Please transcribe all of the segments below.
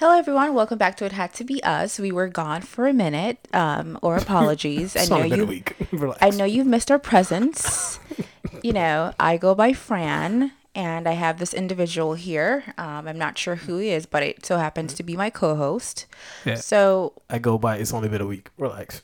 Hello, everyone. Welcome back to It Had to Be Us. We were gone for a minute, um, or apologies. I It's know only been a you. week. Relax. I know you've missed our presence. you know, I go by Fran, and I have this individual here. Um, I'm not sure who he is, but it so happens to be my co-host. Yeah. So I go by. It's only been a week. Relax.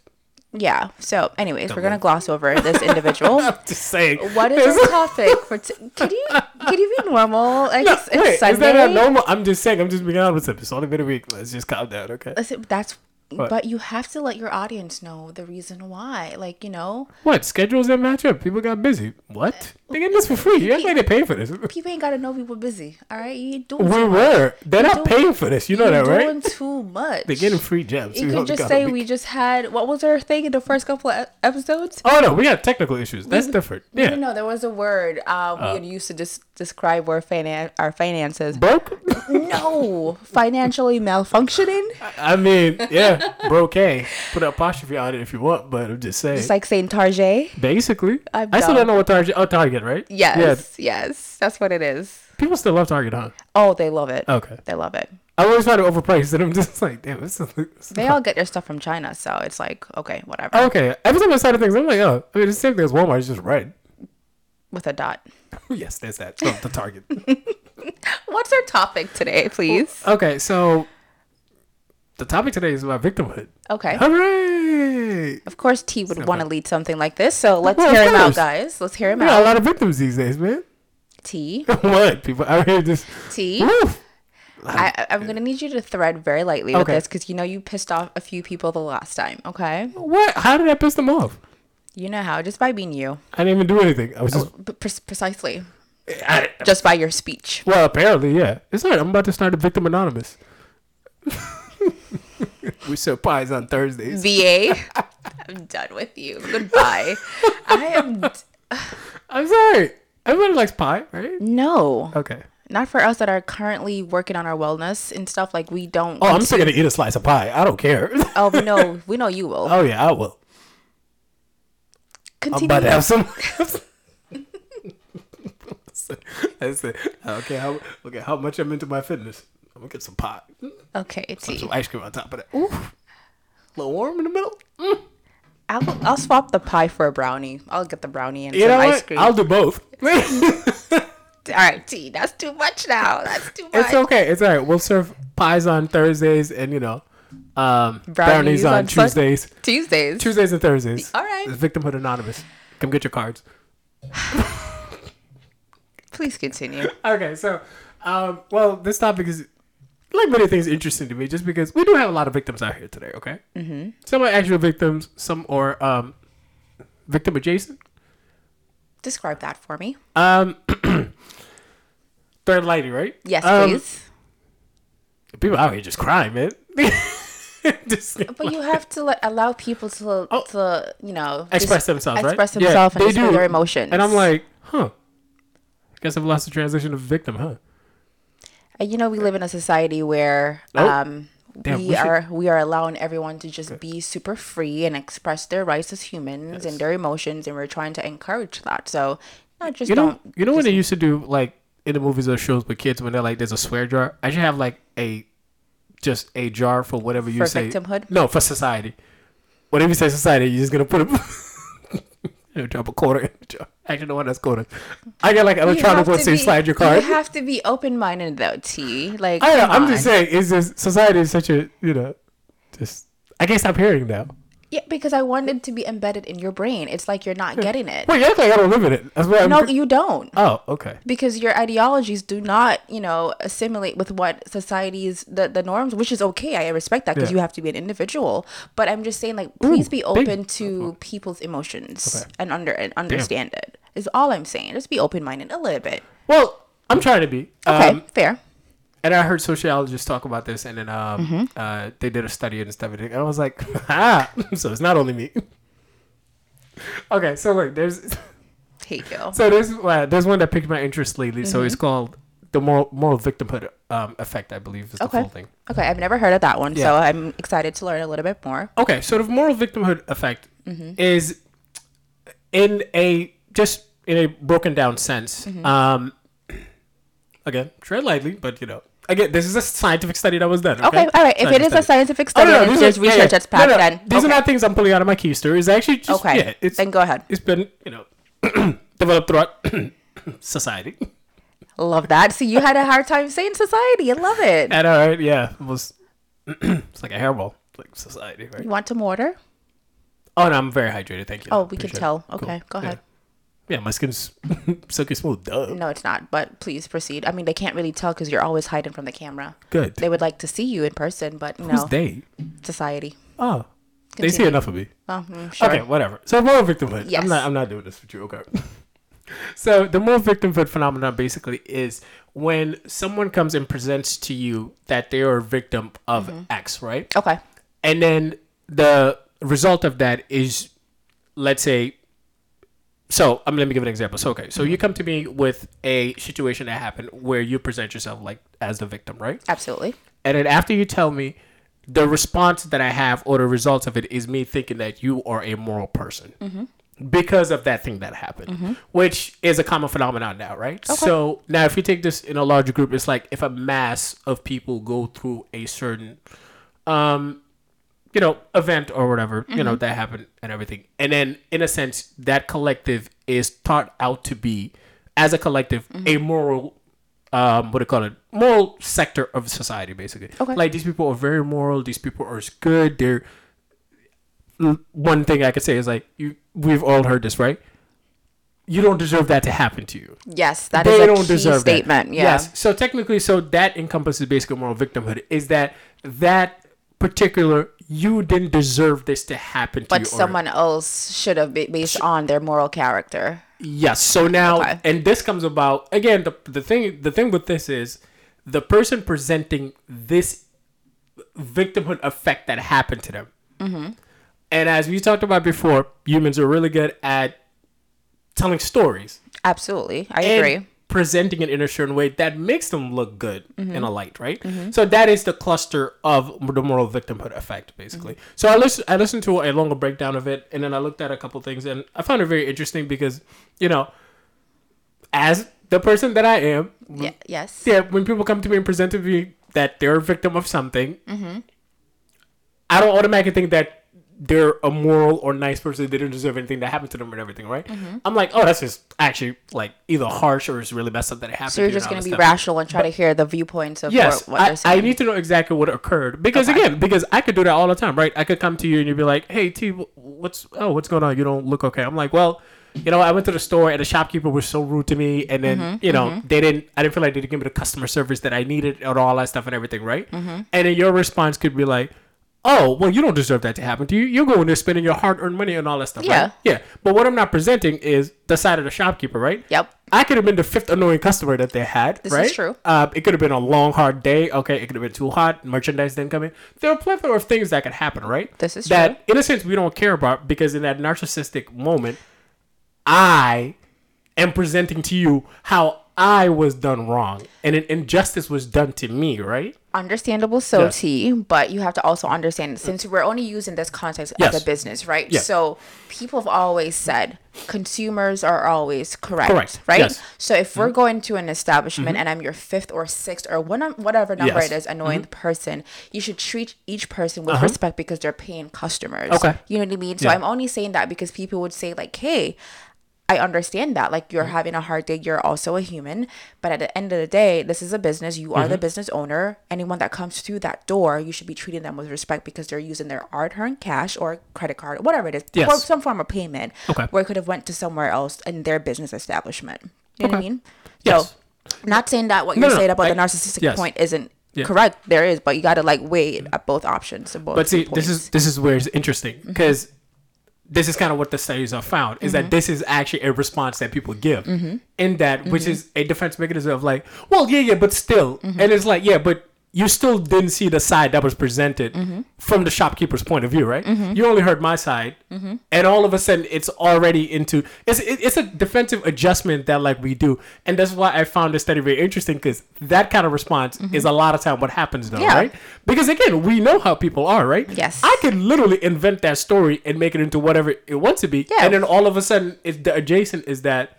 Yeah. So, anyways, we're gonna gloss over this individual. I'm just saying. what is our topic for? T- can you can you be normal? Like it's, it's Wait, Sunday. is that not normal? I'm just saying. I'm just being honest. It's only been a week. Let's just calm down, okay? Listen, that's. What? But you have to let your audience know the reason why. Like you know, What schedules that match up? People got busy. What? They getting this for free. You act like they pay for this. people ain't gotta know we were busy. All right, you ain't doing We were. They're not do- paying for this. You know that, right? doing too much. They're getting free gems. You We could just say we just had what was our thing in the first couple of episodes? Oh no, we had technical issues. That's different. No, Yeah. no, no, there was a word uh, we had used to dis- describe our, finan- our finances. Broke? no, financially malfunctioning. I mean, yeah, broke. Put an apostrophe on it if you want, but I'm just saying. It's like saying Tarjay. Basically, I'm I still dumb. don't know what Tarjay. Oh, Target, right? Yes, yes, that's what it is. People still love Target, huh? Oh, they love it. Okay. They love it. I always try to overprice, and I'm just like, damn, this is. This They all get their stuff from China, so it's like okay, whatever. okay. Every time I say things, I'm like, oh, I mean, it's the same thing as Walmart. It's just red. With a dot. yes, there's that. Oh, the Target. What's our topic today, please? okay, so the topic today is about victimhood. Okay. Hooray! Of course, T would want to lead something like this, so let's Well, hear him out, guys. Let's hear him We got a lot of victims these days, man. T, what people out here just. T. Woof. I, I'm gonna need you to thread very lightly with this because you know you pissed off a few people the last time. Okay, What? How did I piss them off? you know how just by being you, I didn't even do anything. I was oh, just. P- pre- precisely, I, just by your speech. well, apparently, yeah. It's alright. I'm about to start a victim anonymous. we sell pies on Thursdays. Va, I'm done with you. Goodbye. I am d- I'm sorry. Everybody likes pie, right? no, Okay. not for us that are currently working on our wellness and stuff. Like we don't. Oh, I'm still gonna eat a slice of pie. I don't care. Oh no, we know you will. oh yeah, I will. Continue. I'm about to have some. That's it. Okay, how okay? How much I'm into my fitness? I'm gonna get some pot. Okay, T. some ice cream on top of that. Ooh, a little warm in the middle. Mm. I'll I'll swap the pie for a brownie. I'll get the brownie and You some ice cream. I'll do both. All right, T. That's too much now. That's too much. It's okay. It's all right. We'll serve pies on Thursdays and you know, um, Brownies brownies, on, on Sun- Tuesdays. Tuesdays. Tuesdays and Thursdays. All right. It's Victimhood Anonymous. Come get your cards. Please continue. Okay, so, um, well, this topic is like many things interesting to me, just because we do have a lot of victims out here today. Okay, mm-hmm. some are actual victims, some are um, victim adjacent. Describe that for me. Um, third lady, right? Yes, Um, please. People out here just crying, man. just But you have to let, allow people to, to you know, Oh. express themselves, right? express themselves and they do. their emotions. And I'm like, huh. Guess I've lost the transition of victim, huh? And you know, we live in a society where Oh. um, Damn, we, we should- are we are allowing everyone to just be super free and express their rights as humans and their emotions, and we're trying to encourage that. So, no, just You know, don't. you know when they used to do like in the movies or shows with kids when they're like, "There's a swear jar." I should have like a just a jar for whatever you For say. victimhood? No, for society. Whatever you say, society, you're just gonna put it. you drop a quarter the. Actually, no one that's quarter. I got like electronic ones so you slide your card. You have to be open minded though, T. Like I know, I'm just saying, is this society is such a you know, just I can't stop hearing now. Yeah, because I wanted to be embedded in your brain. It's like you're not getting it. Wait, you act like I don't live in it. That's I'm. No, you don't. oh, okay. Because your ideologies do not, you know, assimilate with what society's the, the norms, which is okay. I respect that because Yeah. you have to be an individual. But I'm just saying, like, please be big- open to people's emotions Okay. and under and understand it. Is all I'm saying. Just be open minded a little bit. Well, I'm trying to be. Okay, Um, fair. And I heard sociologists talk about this, and then um, Mm-hmm. uh, they did a study and stuff, and I was like, ah, so it's not only me. okay, so look, there's Hate you. so there's uh, there's one that piqued my interest lately. So Mm-hmm. it's called the moral moral victimhood um, effect, I believe, is the Okay. full thing. Okay, I've never heard of that one, so I'm excited to learn a little bit more. Okay, so the moral victimhood effect Mm-hmm. is in a just in a broken down sense. Mm-hmm. Um, again, tread lightly, but you know, again, this is a scientific study that was done. Okay, Okay, all right. If it is a scientific Oh, study no, and these there's are- yeah, research yeah. that's No, backed, no, then these okay. are not things I'm pulling out of my keister. It's actually just Okay, yeah, it's then go ahead. It's been you know developed throughout society. Love that. See, you had a hard time saying society. I love it. And all right, yeah, it was it's like a hairball, like society, right? You want some water? Oh no, I'm very hydrated. Thank you. Oh, we can Appreciate it. tell. Cool. Okay, go ahead. Yeah, my skin's silky smooth. Duh. No, it's not. But please proceed. I mean, they can't really tell because you're always hiding from the camera. Good. They would like to see you in person, but Who's no. they? Society. Oh, they see enough of me. Oh, mm, sure. Okay, whatever. So moral victimhood. Yes. I'm not. I'm not doing this with you. Okay. so the moral victimhood phenomenon basically is when someone comes and presents to you that they are a victim of Mm-hmm. X, right? Okay. And then the result of that is, let's say. So um, let me give an example. So okay, so you come to me with a situation that happened where you present yourself like as the victim, right? Absolutely. And then after you tell me, the response that I have or the results of it is me thinking that you are a moral person because of that thing that happened, which is a common phenomenon now, right? Okay. So now, if you take this in a larger group, it's like if a mass of people go through a certain, um, you know, event or whatever, you know, that happened and everything, and then in a sense, that collective is thought out to be, as a collective, a moral um what do you call it moral sector of society basically Okay. like these people are very moral these people are good they're one thing i could say is like you we've all heard this right you don't deserve that to happen to you Yes, that is a key statement. Yeah. Yes. So technically, so that encompasses basically moral victimhood. Is that that particular you didn't deserve this to happen to you? But or- someone else should have be based on their moral character. Yes. So now, Okay. and this comes about again. The the thing the thing with this is the person presenting this victimhood effect that happened to them. Mm-hmm. And as we talked about before, humans are really good at telling stories Absolutely. I and agree. Presenting it in a certain way that makes them look good in Mm-hmm. a light, right? So that is the cluster of the moral victimhood effect, basically. Mm-hmm. So I listened, I listened to a longer breakdown of it, and then I looked at a couple things, and I found it very interesting because, you know, as the person that I am, Yeah, yes. yeah, when people come to me and present to me that they're a victim of something, Mm-hmm. I don't automatically think that they're a moral or nice person. They didn't deserve anything that happened to them and everything, right? Mm-hmm. I'm like, oh, that's just actually like either harsh or it's really messed up that it happened. So you're just going to be stuff. rational and try to hear the viewpoints of Yes, what, what I. I need to know exactly what occurred because Okay. again, because I could do that all the time, right? I could come to you and you'd be like, "Hey, T, what's oh, what's going on? You don't look okay." I'm like, "Well, you know, I went to the store and the shopkeeper was so rude to me, and then Mm-hmm, you know they didn't. I didn't feel like they didn't give me the customer service that I needed and all that stuff and everything, right? Mm-hmm. And then your response could be like. Oh well, you don't deserve that to happen to you. You're going there spending your hard-earned money and all that stuff. Yeah. right? yeah. But what I'm not presenting is the side of the shopkeeper, right? Yep. I could have been the fifth annoying customer that they had. This is right? true. Um, it could have been a long, hard day. Okay, it could have been too hot. Merchandise didn't come in. There are plethora of things that could happen, right? This is true. that, in a sense, we don't care about because in that narcissistic moment, I am presenting to you how I was done wrong and an injustice was done to me, right? Understandable, so Yes. T, but you have to also understand since we're only using this context Yes. as a business, right? Yeah. So people have always said consumers are always correct, Correct. right? Yes. Mm-hmm. So if we're going to an establishment and I'm your fifth or sixth or one, whatever number Yes. Mm-hmm. it is, annoying person, you should treat each person with respect because they're paying customers. Uh-huh. Okay. You know what I mean? So Yeah. I'm only saying that because people would say like, hey, I understand that. Like Mm-hmm. you're having a hard day, you're also a human. But at the end of the day, this is a business. You Mm-hmm. are the business owner. Anyone that comes through that door, you should be treating them with respect because they're using their hard-earned cash or credit card, whatever it is, Yes. or some form of payment. Okay. Where it could have went to somewhere else in their business establishment. You know what I Okay. mean? Yes. So, not saying that what No, you're no, saying about I- the narcissistic yes. point isn't Yeah. correct. There is, but you got to like weigh at both options. both But see, points. this is this is where it's interesting Mm-hmm. This is kind of what the studies have found is Mm-hmm. that this is actually a response that people give in that which Mm-hmm. is a defense mechanism of like well yeah yeah but still Mm-hmm. and it's like yeah but you still didn't see the side that was presented Mm-hmm. from the shopkeeper's point of view right you only heard my side Mm-hmm. and all of a sudden it's already into it's it's a defensive adjustment that like we do and that's why i found this study very interesting because that kind of response is a lot of time what happens though Mm-hmm. Yeah. right because again we know how people are right Yes. I could literally invent that story and make it into whatever it wants to be. Yeah. And then all of a sudden, it's the adjacent is that,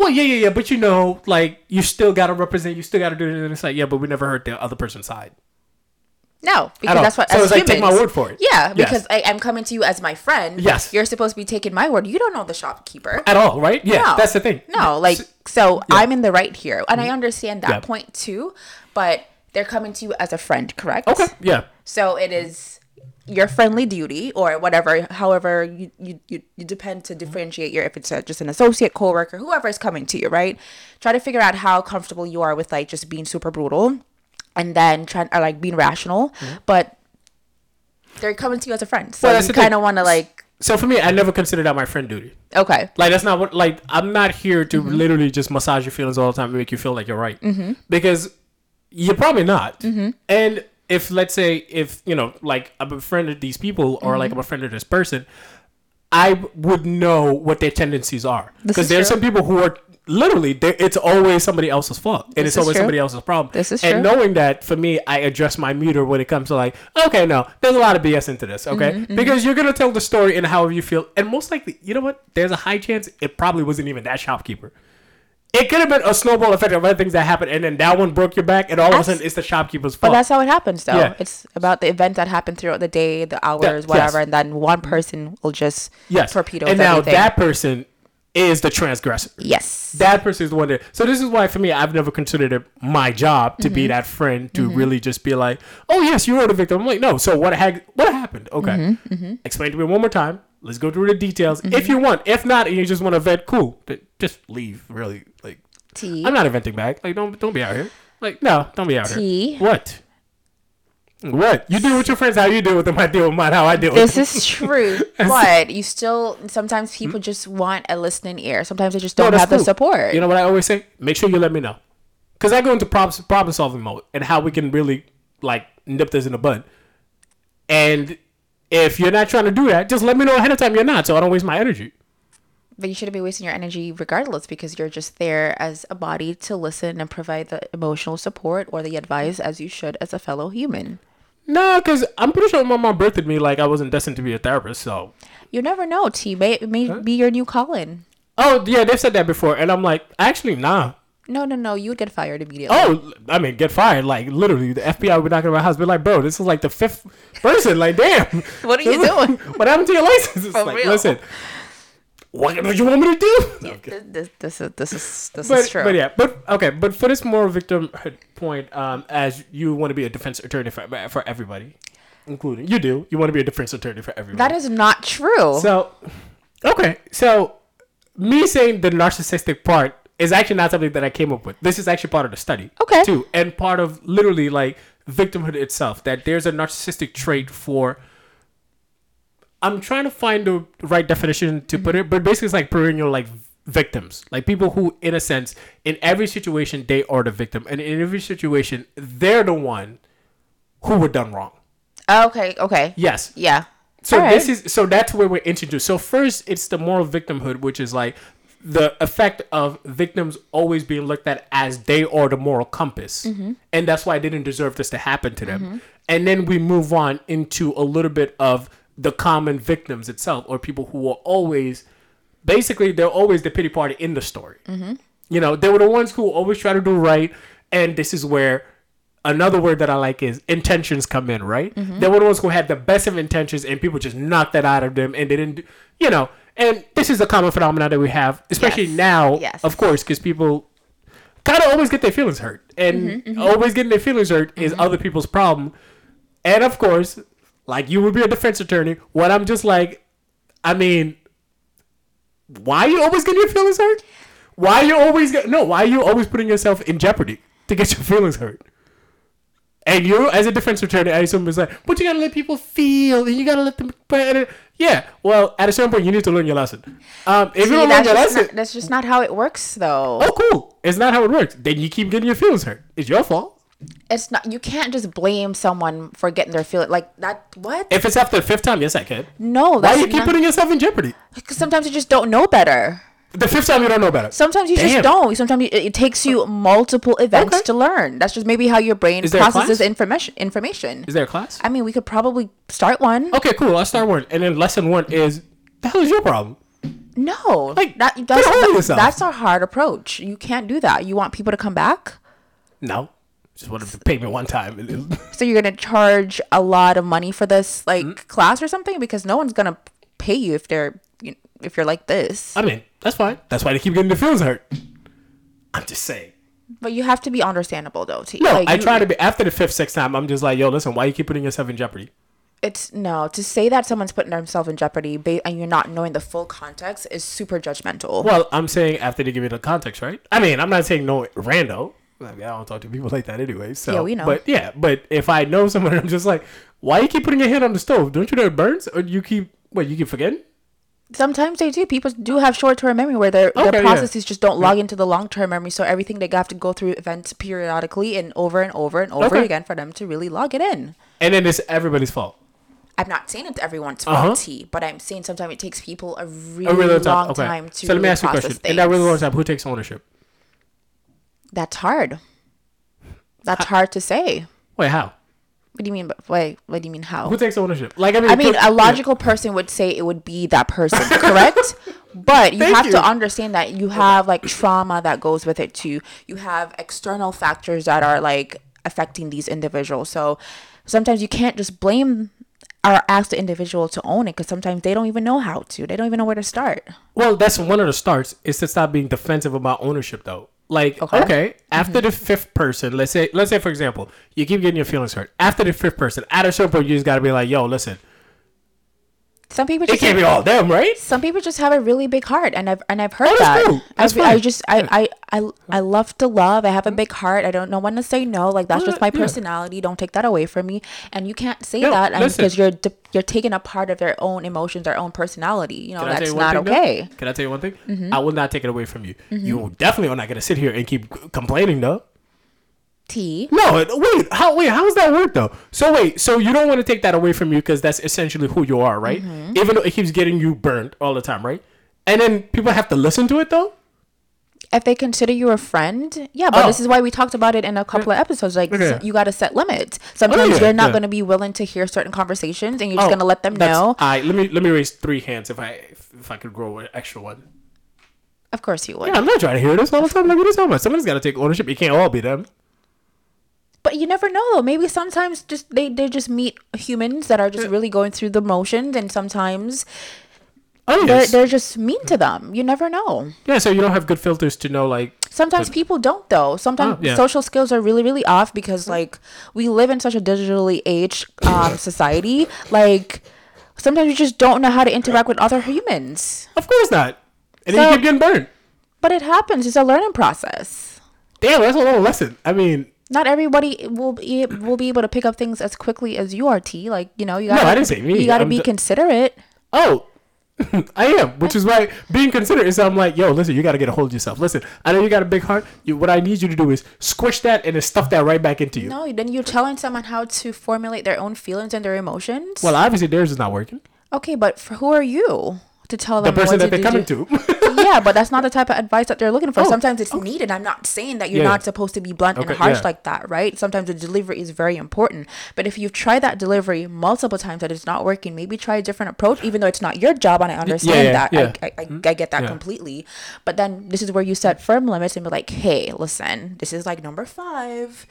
Well, yeah, yeah, yeah, but you know, like you still gotta represent. You still gotta do it. And it's like, yeah, but we never heard the other person's side. No, because that's what. So as it's like, take my word for it. Yeah, Yes. because I, I'm coming to you as my friend. Yes. you're supposed to be taking my word. You don't know the shopkeeper. At all, right? Yeah, No. that's the thing. No, like so I'm in the right here, and I Mm-hmm. understand that Yeah. point too. But they're coming to you as a friend, correct? Okay. Yeah. So it is your friendly duty or whatever, however you, you, you, you depend to differentiate your if it's a, just an associate, coworker, whoever is coming to you, right? Try to figure out how comfortable you are with like just being super brutal and then trying or like being rational. But they're coming to you as a friend. So Well, that's you the kind of want to like So for me, I never considered that my friend duty. okay. Like that's not what. Like I'm not here to Mm-hmm. literally just massage your feelings all the time and make you feel like you're right. Because you're probably not. Mm-hmm. And if let's say if you know, like I'm a friend of these people or like I'm Mm-hmm. a friend of this person, I would know what their tendencies are. Because there's some people who are literally it's always somebody else's fault and This it's always true. somebody else's problem. This is and true. knowing that for me, I address my meter when it comes to like, okay, no, there's a lot of BS into this, okay? Mm-hmm, Because you're gonna tell the story in however you feel, and most likely, you know what? There's a high chance it probably wasn't even that shopkeeper. It could have been a snowball effect of other things that happened, and then that one broke your back, and all of a sudden it's the shopkeeper's fault. But that's how it happens, though. Yeah. It's about the event that happened throughout the day, the hours, yes. whatever, and then one person will just yes, torpedo and now everything. that person is the transgressor. yes, that person is the one that. So this is why for me, I've never considered it my job to Mm-hmm. be that friend to really just be like, oh yes, you were the victim. I'm like, no. So what had what happened? Okay, Mm-hmm, explain to me one more time. Let's go through the details. If mm-hmm. you want, if not, and you just want to vent, cool. But just leave. Really, like T. I'm not venting back. Like don't don't be out here. Like no, don't be out T. here. What? What you do with your friends? How you deal with them? I deal with mine. How I deal with This is true, but you still sometimes people just want a listening ear. Sometimes they just don't No, have the support. You know what I always say? Make sure you let me know. Because I go into problem, problem solving mode and how we can really like nip this in the bud. And if you're not trying to do that, just let me know ahead of time you're not so I don't waste my energy. but you shouldn't be wasting your energy regardless because you're just there as a body to listen and provide the emotional support or the advice as you should as a fellow human. No, because I'm pretty sure my mom birthed me like I wasn't destined to be a therapist. So, You never know, T. May it may be your new calling. oh, yeah, they've said that before. And I'm like, actually, nah. No, no, no. You would get fired immediately. Oh, I mean, get fired. Like, literally, the FBI would be knocking on my house. Be like, bro, this is like the fifth person. Like, damn. What are you doing? what happened to your license? It's For like, real. listen, what do you want me to do? I'm. This, this is this is this but, is true. but yeah, but okay, but for this moral victim point, um, as you want to be a defense attorney for for everybody, including you do, you want to be a defense attorney for everybody. That is not true. so okay. So me saying the narcissistic part is actually not something that I came up with. This is actually part of the study, Okay. too, and part of literally like victimhood itself. That there's a narcissistic trait for. I'm trying to find the right definition to put it, but basically it's like perennial like victims, like people who, in a sense, in every situation they are the victim, and in every situation they're the one who were done wrong. Oh, okay, okay. Yes. Yeah. So right. this is so that's where we're introduced. So first, it's the moral victimhood, which is like the effect of victims always being looked at as they are the moral compass, Mm-hmm. and that's why they didn't deserve this to happen to them. And then we move on into a little bit of the common victims itself, or people who are always, basically, they're always the pity party in the story. Mm-hmm. You know, they were the ones who always try to do right, and this is where another word that I like is intentions come in, right? Mm-hmm. They were the ones who had the best of intentions, and people just knocked that out of them, and they didn't, you know. And this is a common phenomenon that we have, especially Yes. now, Yes. of course, because people kind of always get their feelings hurt, and Mm-hmm, always getting their feelings hurt is other people's problem. And of course, like you would be a defense attorney, what I'm just like, I mean, why are you always getting your feelings hurt? Why are you always get no? Why are you always putting yourself in jeopardy to get your feelings hurt? And you, as a defense attorney, I assume is like, but you gotta let people feel, and you gotta let them. Yeah, well, at a certain point, you need to learn your lesson. Um, if See, you don't learn that's, your just lesson, not, that's just not how it works, though. oh, cool. It's not how it works. Then you keep getting your feelings hurt. It's your fault. It's not. You can't just blame someone for getting their feeling like that. What? If it's after the fifth time, yes, I can. no, Why that's you keep not, putting yourself in jeopardy? Because sometimes you just don't know better. The fifth time, you don't know better. Sometimes you Damn. just don't. Sometimes it, it takes you multiple events Okay. to learn. That's just maybe how your brain Is there a processes information. Information. Is there a class? I mean, we could probably start one. Okay, cool. I'll start one. And then lesson one is the hell is your problem? No, Like, that, that's a that- that's a hard approach. You can't do that. You want people to come back, No, just wanted to pay me one time. so you're gonna charge a lot of money for this like Mm-hmm. class or something because no one's gonna pay you if they're if you're like this. I mean, that's fine. That's why they keep getting their feelings hurt. I'm just saying. But you have to be understandable though. T. No, Like, I you- try to be after the fifth, sixth time. I'm just like, yo, listen, why you keep putting yourself in jeopardy? It's no to say that someone's putting themselves in jeopardy ba- and you're not knowing the full context is super judgmental. Well, I'm saying after they give you the context, right? I mean, I'm not saying no rando. I, mean, I don't talk to people like that anyway. So, Yeah, we know. But yeah, but if I know someone, I'm just like, why you keep putting your hand on the stove? Don't you know it burns? Or you keep what? You keep forgetting? Sometimes they do. People do have short term memory where their Okay, their yeah. processes just don't log into the long term memory. So everything they have to go through events periodically and over and over and over Okay. again for them to really log it in. And then it's everybody's fault. I'm not saying it's everyone's Uh-huh. faulty, but I'm saying sometimes it takes people a really, A really long time. Okay. time to so let me ask you a question. In that really long things. time, who takes ownership? That's hard. That's hard to say. Wait, how? What do you mean? But wait, what do you mean? How? Who takes ownership? Like, I mean, I mean, a logical person would say it would be that person, correct? But you Thank have you. to understand that you have like trauma that goes with it too. You have external factors that are like affecting these individuals. So sometimes you can't just blame or ask the individual to own it because sometimes they don't even know how to. They don't even know where to start. Well, that's one of the starts is to stop being defensive about ownership though. Like, okay, Okay. Mm-hmm. after the fifth person, let's say let's say for example, you keep getting your feelings hurt. After the fifth person, at a certain point you just gotta be like, yo, listen, Some people just it can't be all them, right? some people just have a really big heart and I've and I've heard Oh, that's that. cool. That's I've, I just I, I I I love to love. I have a big heart. I don't know when to say no. Like that's just my Yeah. personality. Don't take that away from me. And you can't say Yeah, that because you're de- you're taking a part of their own emotions, their own personality. You know Can I that's you not thing, though? okay. Can I tell you one thing? Mm-hmm. I will not take it away from you. You definitely are not gonna sit here and keep complaining though. T. No, wait, how wait, how does that work though? So wait, so you don't want to take that away from you because that's essentially who you are, right? Mm-hmm. Even though it keeps getting you burned all the time, right? And then people have to listen to it though. If they consider you a friend, yeah, but Oh. this is why we talked about it in a couple of episodes. Like Okay. s- you got to set limits. Sometimes yeah, you're not yeah. going to be willing to hear certain conversations, and you're just Oh, going to let them know. Right, let me let me raise three hands if I if, I could grow an extra one. Of course you would. Yeah, I'm not trying to hear this all the time. Like what are you talking about? Someone's got to take ownership. You can't all be them. But you never know though. Maybe sometimes just they, they just meet humans that are just uh, really going through the motions and sometimes Oh they're yes. they're just mean to them. You never know. yeah, so you don't have good filters to know like Sometimes people don't though. Sometimes Oh, yeah. social skills are really, really off because mm. like we live in such a digitally aged um society. Like sometimes you just don't know how to interact with other humans. of course not. And then you keep getting burned. But it happens. It's a learning process. Damn, that's a little lesson. I mean, Not everybody will be will be able to pick up things as quickly as you are, T. Like, you know, you gotta I didn't say me. You gotta be ju- considerate. Oh, I am, which is why being considerate is I'm like, yo, listen, you got to get a hold of yourself. Listen, I know you got a big heart. You, what I need you to do is squish that and then stuff that right back into you. No, then you're telling someone how to formulate their own feelings and their emotions. Well, obviously theirs is not working. okay, but for who are you to tell them The person that to they're do? coming to. yeah, but that's not the type of advice that they're looking for. Oh, Sometimes it's needed. I'm not saying that you're Yeah, not yeah. supposed to be blunt Okay, and harsh yeah. like that, right? Sometimes the delivery is very important. But if you've tried that delivery multiple times that it's not working, maybe try a different approach, even though it's not your job. And I understand that. Mm-hmm. I, I, I, I get that completely. But then this is where you set firm limits and be like, hey, listen, this is like number five.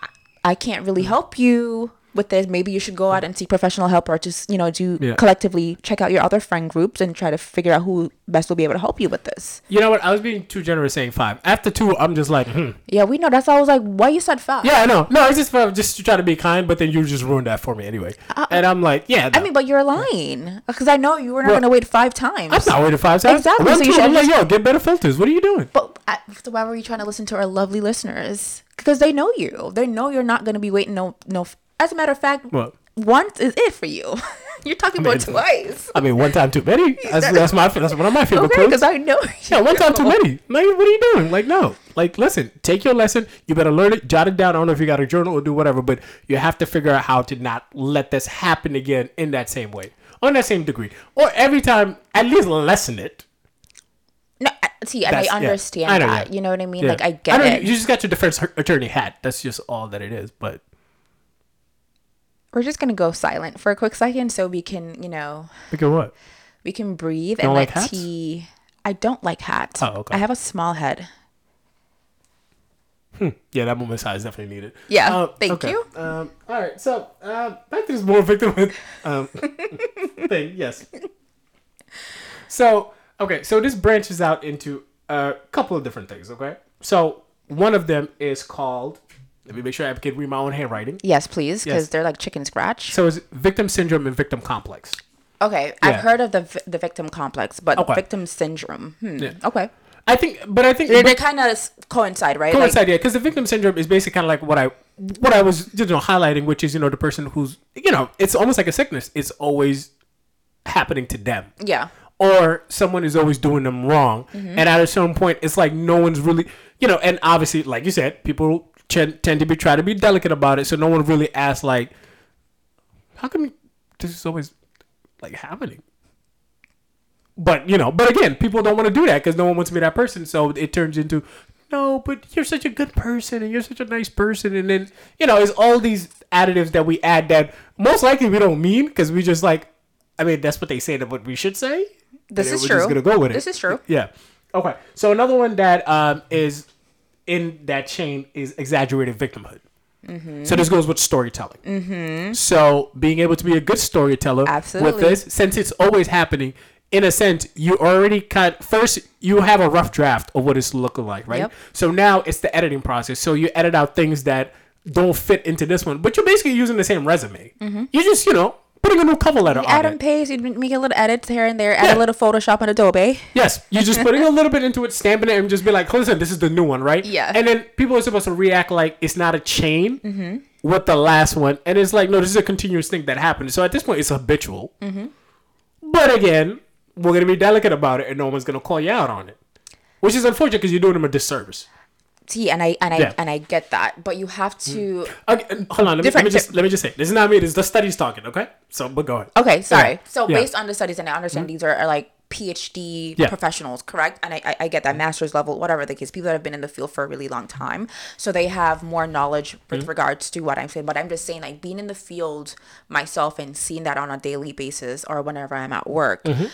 I- I can't really help you with this. Maybe you should go out and seek professional help or just, you know, do Yeah. collectively check out your other friend groups and try to figure out who best will be able to help you with this. you know what? I was being too generous saying five. After two, I'm just like, hmm. Yeah, we know. That's why I was like, why you said five? Yeah, I know. No, it's just just to try to be kind, but then you just ruined that for me anyway. and I'm like, yeah. I mean, but you're lying because I know you were not Well, going to wait five times. I'm not waiting five times. Exactly, One, so you two, should I'm like, yo, get better filters. What are you doing? But I, so why were you trying to listen to our lovely listeners? Because they know you. They know you're not going to be waiting. No, no. As a matter of fact, What? once is it for you. you're talking about twice. I mean, one time too many. That's, that's my that's one of my favorite Okay, quotes. because I know. Yeah, one time too many. Like, what are you doing? Like, no. Like, listen, take your lesson. You better learn it, jot it down. I don't know if you got a journal or do whatever, but you have to figure out how to not let this happen again in that same way, on that same degree, or every time at least lessen it. No, see, and I That's- yeah. understand I know that. that. You know what I mean? Yeah. Like I get don't- it. You just got your defense attorney hat. That's just all that it is. But We're just gonna go silent for a quick second so we can, you know, look at what. We can breathe and let like hats? tea. I don't like hats. Oh, okay. I have a small head. Hmm. Yeah, that moment size definitely needed. Yeah, Um, thank you. Um, all right, so um, back to this moral victimhood um, thing. Yes. So okay, so this branches out into a couple of different things. Okay, so one of them is called. Let me make sure I can read my own handwriting. Yes, please, because Yes. they're like chicken scratch. So it's victim syndrome and victim complex. Okay, Yeah. I've heard of the the victim complex, but Okay. victim syndrome. Hmm. Yeah. Okay, I think, but I think they, they kind of coincide, right? Like, coincide, yeah, because the victim syndrome is basically kind of like what I what I was you know highlighting, which is you know the person who's you know it's almost like a sickness. It's always happening to them, yeah, or someone is always doing them wrong, Mm-hmm. and at a certain point, it's like no one's really you know, and obviously, like you said, people tend to be try to be delicate about it, so no one really asks like, how come this is always like happening? But you know, but again, people don't want to do that because no one wants to be that person. So it turns into, no, but you're such a good person and you're such a nice person, and then you know, it's all these additives that we add that most likely we don't mean because we just like, I mean, that's what they say that what we should say. This is we're true. Just gonna go with it. This is true. Yeah. Okay. So another one that um, is in that chain is exaggerated victimhood. Mm-hmm. So this goes with storytelling. Mm-hmm. So being able to be a good storyteller Absolutely. with this, since it's always happening, in a sense, you already cut first. You have a rough draft of what it's looking like, right? Yep. So now it's the editing process. So you edit out things that don't fit into this one, but you're basically using the same resume. You're just, you know, putting a new cover letter. You add on and it. paste. You make a little edits here and there. Add Yeah. a little Photoshop and Adobe. Yes, you're just putting a little bit into it, stamping it, and just be like, "Listen, this is the new one, right?" Yeah. And then people are supposed to react like it's not a chain Mm-hmm. with the last one, and it's like, no, this is a continuous thing that happened. So at this point, it's habitual. Mm-hmm. But again, we're gonna be delicate about it, and no one's gonna call you out on it, which is unfortunate because you're doing them a disservice. See, and I and I Yeah. and I get that, but you have to. Okay, and hold on, let me, let me just let me just say, this is not me. This is the studies talking. Okay, so but go ahead. Okay, sorry. Yeah. So Yeah. based on the studies, and I understand these are, are like PhD Yeah. professionals, correct? And I, I, get that master's level, whatever the case, people that have been in the field for a really long time, so they have more knowledge with Mm-hmm. regards to what I'm saying. But I'm just saying, like being in the field myself and seeing that on a daily basis or whenever I'm at work, Mm-hmm.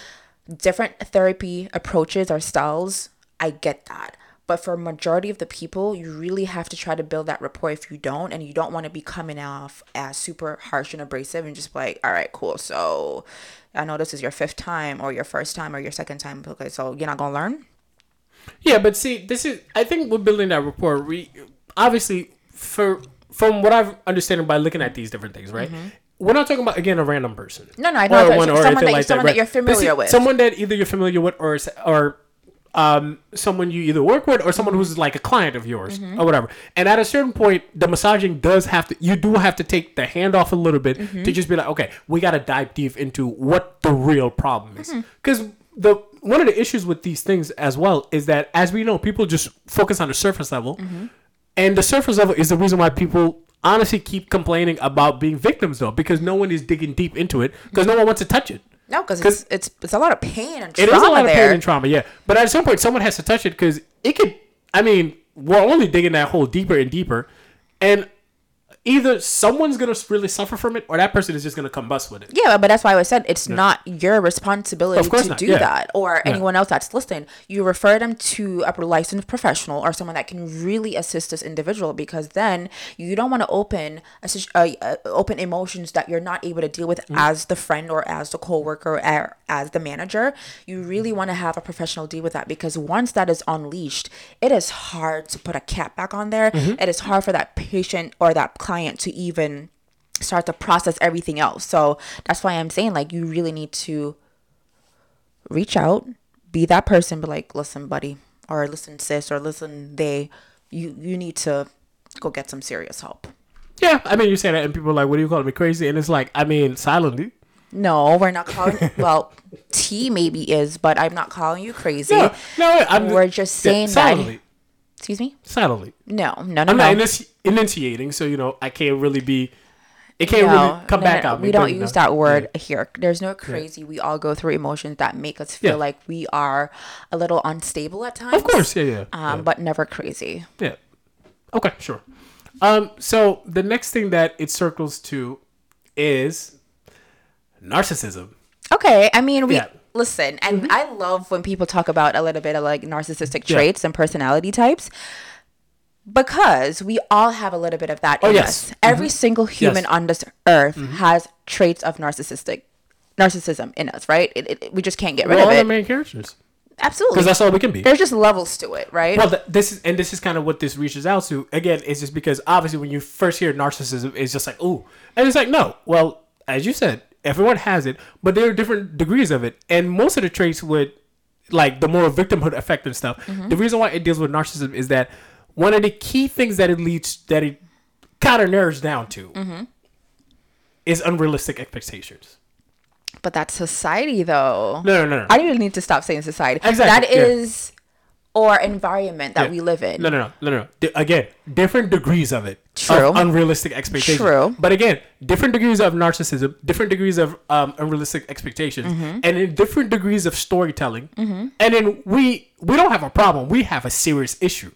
different therapy approaches or styles. I get that. But for majority of the people, you really have to try to build that rapport if you don't, and you don't want to be coming off as super harsh and abrasive and just like, all right, cool. So I know this is your fifth time or your first time or your second time. Okay, so you're not gonna learn? Yeah, but see, this is I think we're building that rapport. We obviously for from what I've understanding by looking at these different things, right? We're not talking about again a random person. Mm-hmm. No, no, I know Or that- one or someone that- someone that right? you're familiar is with. Someone that either you're familiar with or or um someone you either work with or someone Mm-hmm. who's like a client of yours or whatever. And at a certain point, the massaging does have to you do have to take the hand off a little bit Mm-hmm. to just be like, okay, we got to dive deep into what the real problem is Mm-hmm. because the one of the issues with these things as well is that as we know people just focus on the surface level Mm-hmm. and the surface level is the reason why people honestly keep complaining about being victims though because no one is digging deep into it because no one wants to touch it No, because it's, it's it's a lot of pain and trauma It is a lot of pain and trauma yeah. But at some point someone has to touch it because it could i mean we're only digging that hole deeper and deeper. And either someone's gonna really suffer from it or that person is just gonna combust with it Yeah, but that's why I said it's not your responsibility to not, do yeah. that or anyone else that's listening. You refer them to a licensed professional or someone that can really assist this individual because then you don't want to open a, uh, open emotions that you're not able to deal with Mm. as the friend or as the coworker or as the manager. You really want to have a professional deal with that because once that is unleashed, it is hard to put a cap back on there. Mm-hmm. It is hard for that patient or that client to even start to process everything else. So that's why I'm saying like you really need to reach out, be that person, be like, listen, buddy, or listen, sis, or listen, they, you you need to go get some serious help. yeah i mean you say that and people are like what are you calling me crazy and it's like i mean silently No, we're not calling. well, T maybe is, but I'm not calling you crazy. no no i'm We're just yeah, saying that. Excuse me. silently No, no, no, I'm no. not initi- initiating, so you know I can't really be. It can't No, really come no, back no, out. We don't use that word here. There's no crazy. We all go through emotions that make us feel Yeah. like we are a little unstable at times. Of course, yeah, yeah, Um, but never crazy. yeah. Okay, sure. Um, so the next thing that it circles to is narcissism. Okay, I mean, we Yeah. Listen, and Mm-hmm. I love when people talk about a little bit of like narcissistic traits and personality types. Because we all have a little bit of that in Oh, yes. Mm-hmm. us. Every single human Yes. on this earth has traits of narcissistic narcissism in us, right? It, it, we just can't get rid We're all of the it. main characters Absolutely. because that's all we can be. There's just levels to it, right? Well, th- this is and this is kind of what this reaches out to. Again, it's just because obviously when you first hear narcissism, it's just like ooh, and it's like no. Well, as you said, everyone has it, but there are different degrees of it, and most of the traits would like the moral victimhood effect and stuff. Mm-hmm. The reason why it deals with narcissism is that one of the key things that it leads that it kind of narrows down to Mm-hmm. is unrealistic expectations. but that's society, though. No, no, no, no. I really need to stop saying society. Exactly, That is or environment that Yeah. we live in. No, no, no, no, no. Di- again, different degrees of it. True. Of unrealistic expectations. True. But again, different degrees of narcissism, different degrees of um, unrealistic expectations, Mm-hmm. and in different degrees of storytelling. And then we we don't have a problem. We have a serious issue.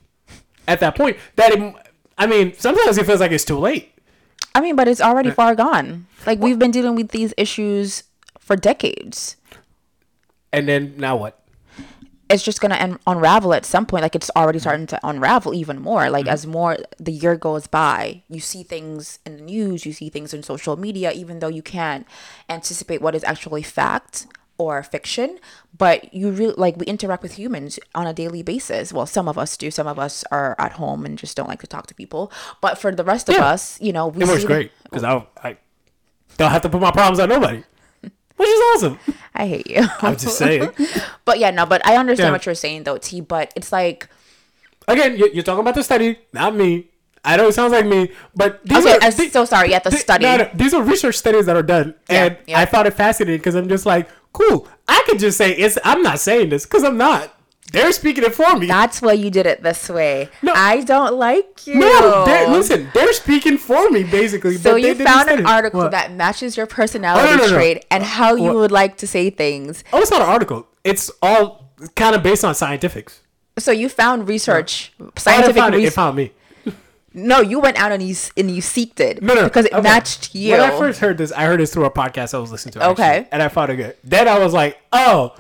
At that point, that it, I mean, sometimes it feels like it's too late. I mean, but it's already far gone. Like we've been dealing with these issues for decades. And then now what? It's just gonna un- unravel at some point. Like it's already mm-hmm. starting to unravel even more. Like mm-hmm. as more the year goes by, you see things in the news, you see things in social media, even though you can't anticipate what is actually fact or fiction. But you really like we interact with humans on a daily basis. Well, some of us do. Some of us are at home and just don't like to talk to people. But for the rest of us, you know, we It works great because I I don't have to put my problems on nobody, which is awesome. I hate you. I'm just saying. But yeah, no, but I understand Yeah. what you're saying though, T. But it's like Again, you- you're talking about the study, not me. I know it sounds like me, but these okay, are I'm so sorry. Yeah, the the- study. no, no, these are research studies that are done, Yeah, and yeah. I found it fascinating because I'm just like, cool. I could just say it's. I'm not saying this because I'm not. They're speaking it for me. That's why you did it this way. No. I don't like you. no, they're, listen, they're speaking for me basically. So but they you found an article What? that matches your personality Oh, no, no, trait and how you What? would like to say things. Oh, it's not an article. It's all kind of based on scientifics. So you found research, scientific found it. It found me. No, you went out and you and you seeked it. No, no, because it okay. matched you. When I first heard this, I heard this through a podcast I was listening to. actually, Okay. and I found it good. Then I was like, oh.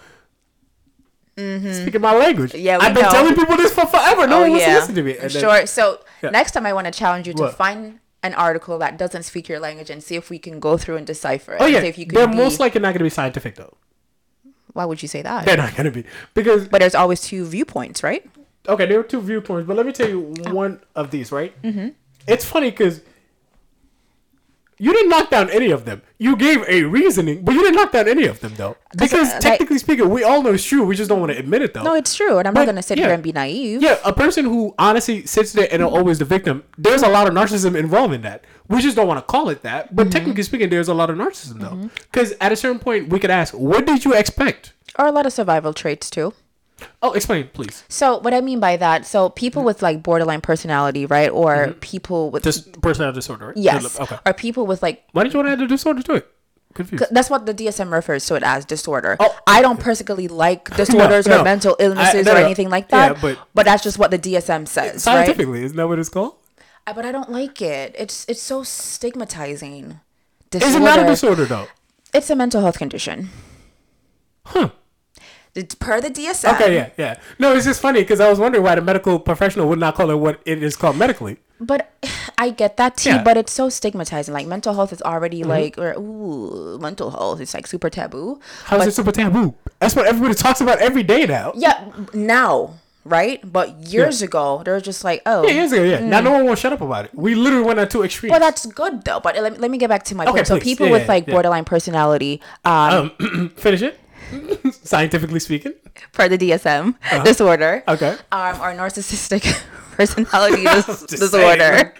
Speaking my language. Mm-hmm. Yeah, I've been know. telling people this for forever. No oh one wants to listen to me. And then- sure. So Yeah. next time I want to challenge you to What? find an article that doesn't speak your language and see if we can go through and decipher it. Oh yeah, if you can they're be- most likely not going to be scientific though. Why would you say that? They're not going to be because But there's always two viewpoints, right? okay, there are two viewpoints, but let me tell you one of these. Right? Mm-hmm. It's funny because you didn't knock down any of them. You gave a reasoning, but you didn't knock down any of them though. Because uh, like- technically speaking, we all know it's true. We just don't want to admit it though. No, it's true, and I'm But, not gonna sit yeah. here and be naive. Yeah, a person who honestly sits there and are always the victim. There's a lot of narcissism involved in that. We just don't want to call it that. Mm-hmm. But technically speaking, there's a lot of narcissism though. Because at a certain point, we could ask, "What did you expect?" Or a lot of survival traits too. Oh, explain, please. So what I mean by that, so people mm-hmm. with like borderline personality, right, or mm-hmm. people with This personality disorder. Right? yes, Okay. or people with like Why did you want to add the disorder to it? Confused. that's what the DSM refers to it as disorder. Oh. I don't personally like disorders no. or mental illnesses no, or no. anything like that. Yeah, but- but that's just what the DSM says, right? Scientifically, isn't that what it's called? I- But I don't like it. It's it's so stigmatizing. Is it not a disorder though? It's a mental health condition. Huh. Per the DSM. Okay, yeah, yeah. No, it's just funny because I was wondering why the medical professional would not call it what it is called medically. But I get that too, Yeah. Mm-hmm. but it's so stigmatizing. Like mental health is already like, or, ooh, mental health is like super taboo. How is it super taboo? That's what everybody talks about every day now. Yeah, now, right? But years ago, they were just like, oh, Yeah, years ago, yeah. Now no one won't shut up about it. We literally went on two extremes. well, that's good though. But let, let me get back to my Okay, point. So people Yeah, with yeah, like yeah. borderline personality, um, Finish it. Scientifically speaking. per the DSM disorder, Uh-huh. Okay. um, or narcissistic personality dis- disorder.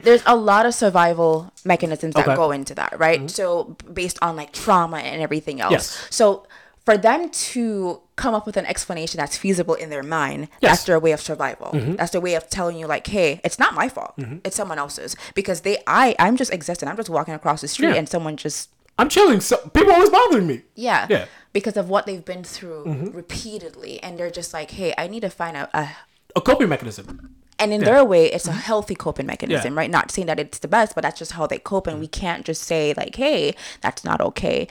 There's a lot of survival mechanisms that Okay. Mm-hmm. go into that, right? So based on like trauma and everything else. Yes. So for them to come up with an explanation that's feasible in their mind, Yes. Mm-hmm. that's their way of survival. That's their way of telling you like, hey, it's not my fault. It's someone else's. Because they I I'm just existing. I'm just walking across the street Yeah. and someone just I'm chilling. So people always bothering me. yeah. Yeah. Mm-hmm. Because of what they've been through repeatedly. And they're just like, hey, I need to find a, a A coping mechanism. and in their way, it's a healthy coping mechanism, Mm-hmm. Yeah. right? Not saying that it's the best, but that's just how they cope. And we can't just say, like, hey, that's not okay.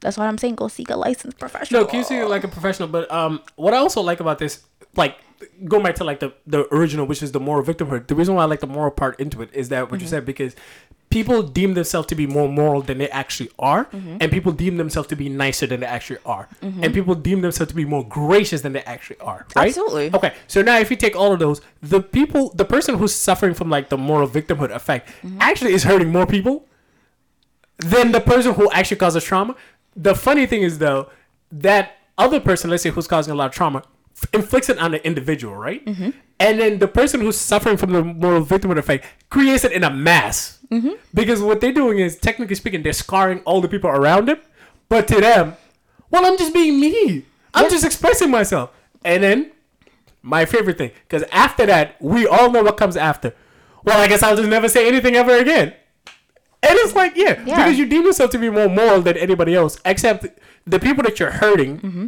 That's what I'm saying go seek a licensed professional. No, can you see like a professional? But um, what I also like about this, like going back to like the the original, which is the moral victimhood. The reason why I like the moral part into it is that what you mm-hmm. said because people deem themselves to be more moral than they actually are, mm-hmm. and people deem themselves to be nicer than they actually are, mm-hmm. and people deem themselves to be more gracious than they actually are. Right? Absolutely. Okay, so now if you take all of those, the people, the person who's suffering from like the moral victimhood effect, actually is hurting more people than the person who actually causes trauma. The funny thing is though that other person, let's say who's causing a lot of trauma, inflicts it on the individual, right? Mm-hmm. And then the person who's suffering from the moral victimhood effect creates it in a mass. Mm-hmm. Because what they're doing is, technically speaking, they're scarring all the people around them. But to them, well, I'm just being me. I'm Yeah. just expressing myself. And then, my favorite thing, because after that, we all know what comes after. Well, I guess I'll just never say anything ever again. And it's like, yeah, Yeah. because you deem yourself to be more moral than anybody else, except the people that you're hurting. Mm-hmm.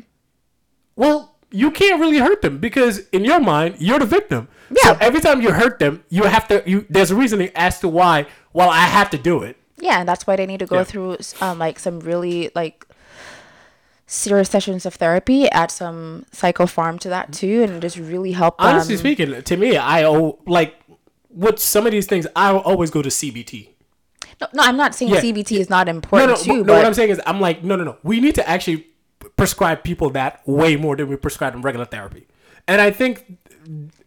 Well, you can't really hurt them because in your mind, you're the victim. Yeah. So every time you hurt them, you have to. You there's a reasoning as to why. Well, I have to do it. Yeah, and that's why they need to go Yeah. through um like some really like serious sessions of therapy, add some psychopharm to that too, and just really help them. Honestly speaking, to me, I owe like with some of these things, I will always go to CBT. no, no, I'm not saying Yeah. CBT is not No, important no, too, no. but What I'm saying is, I'm like, no, no, no. We need to actually prescribe people that way more than we prescribe them regular therapy. And I think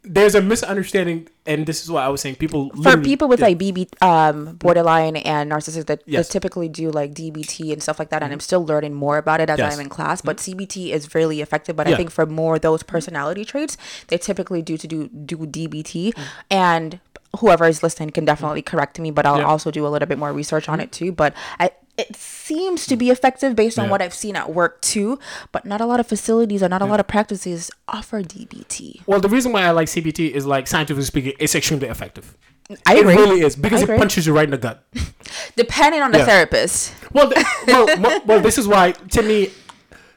there's a misunderstanding, and this is why I was saying people for people with yeah. like BB, um, borderline and narcissistic that, Yes. that typically do like DBT and stuff like that, and I'm still learning more about it as Yes. I'm in class. But CBT is really effective. But Yeah. I think for more those personality traits, they typically do to do do DBT, Mm. and whoever is listening can definitely correct me. But I'll Yeah. Mm-hmm. also do a little bit more research on it too. But I. It seems to be effective based on Yeah. what I've seen at work too, but not a lot of facilities or not a lot of practices offer DBT. Well, the reason why I like CBT is like scientifically speaking, it's extremely effective. I It agree. really is because it punches you right in the gut. Depending on the Yeah. therapist. Well, th- well, well, well, this is why to me,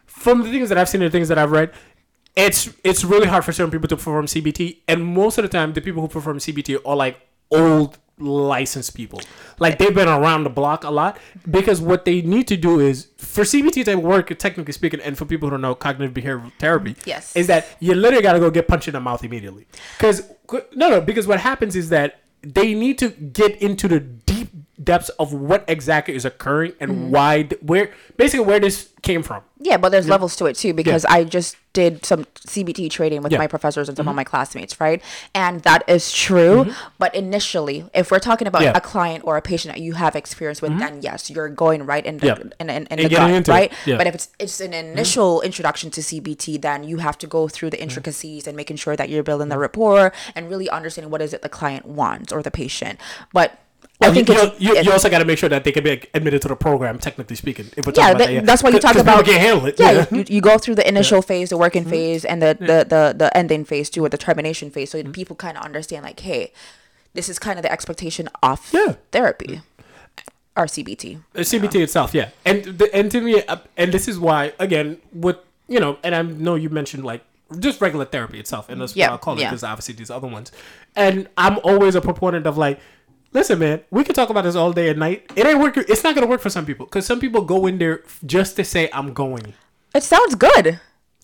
from the things that I've seen and the things that I've read, it's it's really hard for certain people to perform CBT, and most of the time, the people who perform CBT are like old licensed people, like they've been around the block a lot. Because what they need to do is for CBT to work, technically speaking, and for people who don't know cognitive behavioral therapy, Yes. is that you literally got to go get punched in the mouth immediately. Because no, no, because what happens is that they need to get into the deep depths of what exactly is occurring and Mm-hmm. why, th- where, basically where this came from. Yeah, but there's levels to it too because I just did some CBT training with Yeah. Mm-hmm. my professors and some of my classmates, right? And that is true. But initially, if we're talking about Yeah. Mm-hmm. a client or a patient that you have experience with, then yes, you're going right in the Yeah. in, in, in And the gut, right? Yeah. Mm-hmm. But if it's it's an initial introduction to CBT, then you have to go through the intricacies and making sure that you're building the Mm-hmm. rapport and really understanding what is it the client wants or the patient. But I think you, you, you, it- you also got to make sure that they can be admitted to the program, technically speaking. If we're yeah, that, that, that's why you talk people about can't handle it. Yeah, You, you go through the initial phase, the working mm-hmm. phase, and the, the, the the ending phase too, or the termination phase, so that people kind of understand like, hey, this is kind of the expectation of Yeah. therapy. Mm-hmm. Or CBT. The uh, CBT itself, yeah, and the, and to me, uh, and this is why again, with you know, and I know you mentioned like just regular therapy itself, and that's Yeah, what I'll call it because obviously these other ones, and I'm always a proponent of like, listen, man, we can talk about this all day and night. It ain't work. It's not gonna work for some people because some people go in there just to say I'm going. It sounds good.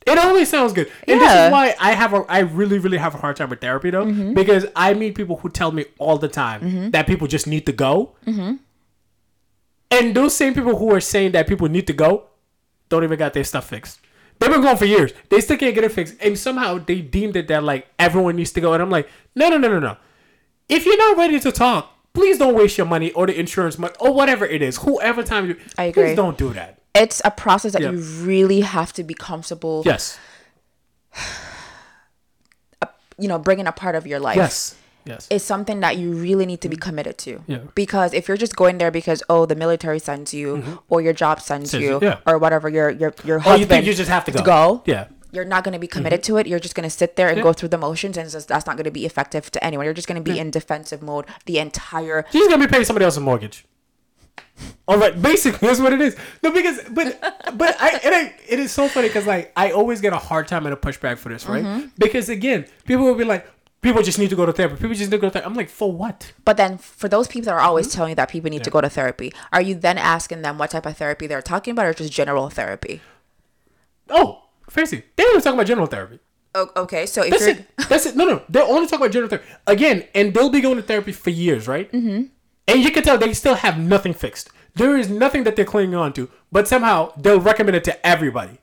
It always sounds good, and this is why I have a, I really, really have a hard time with therapy though, Mm-hmm. because I meet people who tell me all the time that people just need to go, Mm-hmm. and those same people who are saying that people need to go, don't even got their stuff fixed. They've been going for years. They still can't get it fixed, and somehow they deemed it that like everyone needs to go, and I'm like, no, no, no, no, no. If you're not ready to talk, please don't waste your money or the insurance money or whatever it is. Whoever time you, I agree. please don't do that. It's a process that Yeah. you really have to be comfortable. Yes, You know, bringing a part of your life. yes, yes. is something that you really need to be mm. committed to. Yeah. Because if you're just going there because oh the military sends you mm-hmm. or your job sends you yeah. or whatever your your your Oh, husband you think you just have to go? go Yeah. You're not going to be committed to it. You're just going to sit there and go through the motions, and just- that's not going to be effective to anyone. You're just going to be in defensive mode the entire. She's gonna be paying somebody else's mortgage. All right, basically that's what it is. No, because but but I and I it is so funny because like I always get a hard time and a pushback for this, right? Mm-hmm. Because again, people will be like, people just need to go to therapy. People just need to go to therapy. I'm like, for what? But then for those people that are always Mm-hmm. telling you that people need to go to therapy, are you then asking them what type of therapy they're talking about or just general therapy? Oh, fancy. They don't even talk about general therapy. O- okay, so if That's you're it. That's it. No, no. They're only talking about general therapy again, and they'll be going to therapy for years, right? Mm-hmm. And you can tell they still have nothing fixed. There is nothing that they're clinging on to, but somehow they'll recommend it to everybody.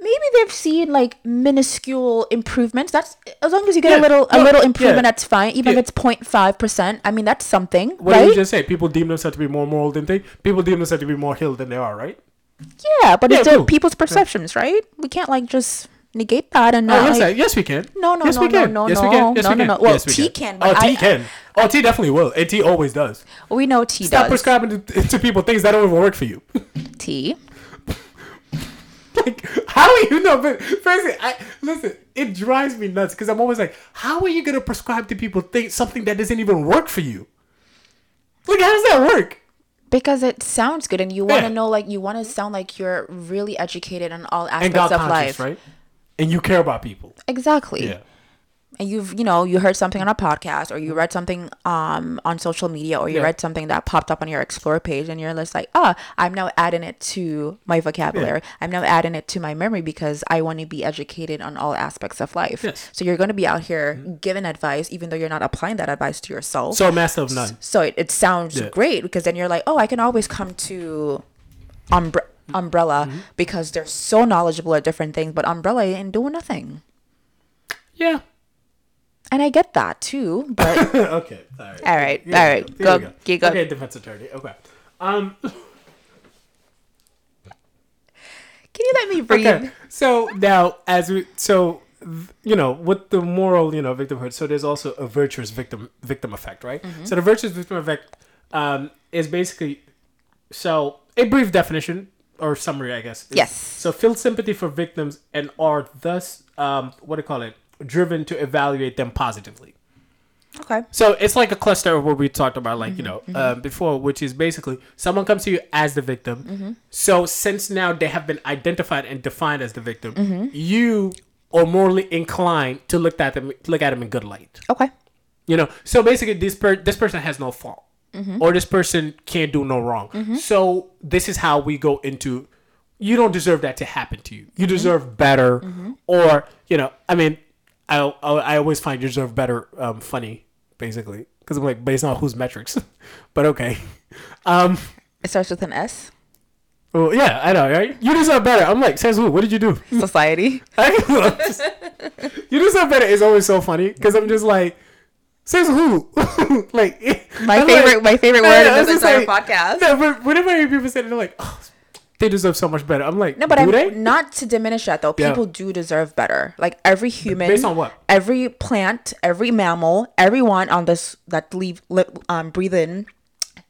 maybe they've seen like minuscule improvements. That's as long as you get Yeah, a little a little improvement, yeah. that's fine. Even Yeah. if it's 0.5 percent, I mean that's something, What right? did you just say? People deem themselves to be more moral than they. People deem themselves to be more healed than they are, right? Yeah, but Yeah, it's cool. people's perceptions, right? We can't like just negate that and Oh, yes, like, yes, we can. No, no, yes, no, we no, can. no, yes, we no, can. Yes, no, we no, can. no. Well, yes, we T can. can, Oh, T I- can. Oh, T definitely will, and T always does. we know T Stop does. prescribing to, to people things that don't even work for you. T. like, how are you know? But firstly, I listen. It drives me nuts because I'm always like, how are you gonna prescribe to people things something that doesn't even work for you? Like, how does that work? Because it sounds good, and you want to Yeah. know, like, you want to sound like you're really educated on all aspects of life. right? And you care about people. Exactly. Yeah. And you've, you know, you heard something on a podcast, or you read something um on social media, or you Yeah. read something that popped up on your Explore page, and you're just like, ah, I'm now adding it to my vocabulary. I'm now adding it to my memory because I want to be educated on all aspects of life. Yes. So you're going to be out here giving advice, even though you're not applying that advice to yourself. So, master of none. So it, it sounds Yeah. great because then you're like, oh, I can always come to umbre- Umbrella Mm-hmm. because they're so knowledgeable at different things, but Umbrella ain't doing nothing. Yeah. And I get that too, but okay. All right. all right, all we go, you go. Okay, defense attorney. Okay. Um. Can you let me breathe? Okay. So now, as we so you know, with the moral, you know, victimhood, so there's also a virtuous victim victim effect, right? Mm-hmm. So the virtuous victim effect um, is basically so a brief definition or summary, I guess. Yes. So feel sympathy for victims and are thus um, what do you call it? Driven to evaluate them positively. Okay. So it's like a cluster of what we talked about, like you Mm-hmm, know, uh, before, which is basically someone comes to you as the victim. Mm-hmm. So since now they have been identified and defined as the victim, Mm-hmm. you are morally inclined to look at them, look at them in good light. Okay. You know, so basically, this per this person has no fault, Mm-hmm. or this person can't do no wrong. So this is how we go into. You don't deserve that to happen to you. You Mm-hmm. deserve better, or you know, I mean, I I, I always find you deserve better um, funny, basically, because I'm like based on whose metrics, but okay. Um, It starts with an S. well, yeah, I know, right? You deserve better. I'm like, says who? What did you do? Society. you deserve better is always so funny because I'm just like, says who? like My I'm favorite, like- my favorite word in this entire like- podcast. No, but whenever I hear people say it, they're like, oh, they deserve so much better. I'm like, No, but I'm they? not to diminish that though. Yeah. People do deserve better. Like every human, Based on what? Every plant, every mammal, everyone on this that leave, um, breathe in,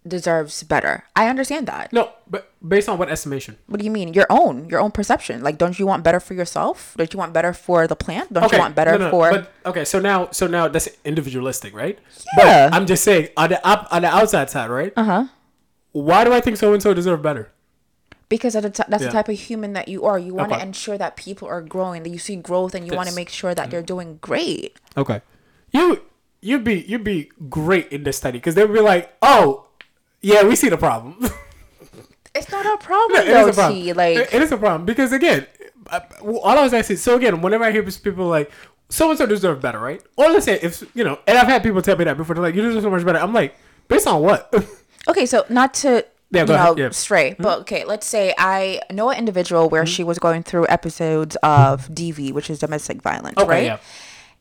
deserves better. I understand that. No, but based on what estimation? What do you mean? Your own, your own perception. Like, don't you want better for yourself? Don't you want better for the plant? Don't Okay, you want better no, no, for? But okay, so now, so now that's individualistic, right? Yeah. But I'm just saying on the up on the outside side, right? uh huh. Why do I think so and so deserve better? Because the t- that's Yeah. the type of human that you are. You want to Okay. ensure that people are growing. That you see growth, and you want to make sure that they're doing great. Okay. You you'd be you'd be great in this study because they'd be like, oh, yeah, we see the problem. It's not a problem it is though, a problem. T. Like, It- it is a problem because again, uh, I- all I was asking. So again, whenever I hear people like, so and so deserve better, right? Or let's say if you know, and I've had people tell me that before. They're like, you deserve so much better. I'm like, based on what? Okay, so not to Yeah, you go know yeah. stray, but okay, let's say I know an individual where she was going through episodes of DV, which is domestic violence, Okay, right? yeah.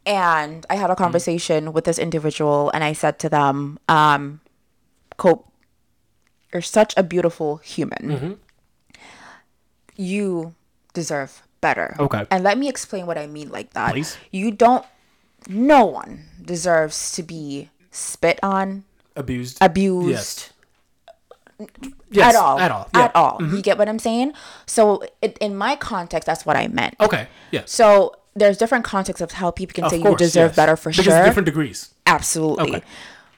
And I had a conversation with this individual, and I said to them, um, "Cope, you're such a beautiful human. Mm-hmm. You deserve better." Okay. And let me explain what I mean like that. Please. You don't. No one deserves to be spit on, Abused. abused Yes. Yes, at all. At all. Yeah. At all. You mm-hmm. get what I'm saying? So it, in my context, that's what I meant. Okay. Yeah. So there's different contexts of how people can Of say course, you deserve yes. better for sure. because sure. different degrees. Absolutely. Okay.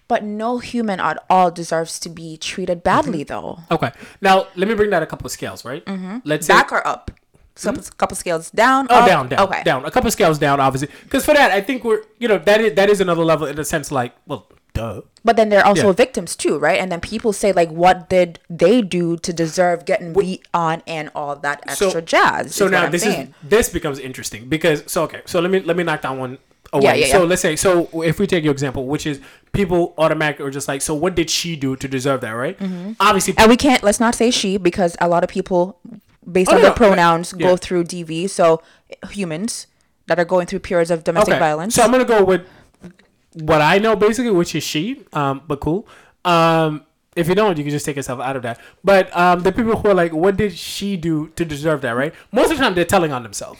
But no human at all deserves to be treated badly, mm-hmm. though. Okay. Now let me bring that a couple of scales, right? Mm-hmm. Let's say Back or up? Hmm? couple, couple scales down. Oh, up? down, down, Okay. down. A couple scales down, obviously. Because for that, I think we're, you know, that is that is another level in a sense. Like, well, duh. But then they're also Yeah. victims too, right? And then people say like, what did they do to deserve getting beat on and all that extra jazz? So now this saying. is this becomes interesting because so okay. So let me let me knock that one away. Yeah, yeah, so yeah. let's say so if we take your example, which is people automatically are just like, so what did she do to deserve that, right? Mm-hmm. Obviously, And we can't. Let's not say she because a lot of people, based Oh, on no, their no, pronouns, go through DV. So humans that are going through periods of domestic violence. So I'm gonna go with what I know basically, which is she. Um, but cool. Um, if you don't, you can just take yourself out of that. But um, the people who are like, what did she do to deserve that? Right? Most of the time, they're telling on themselves,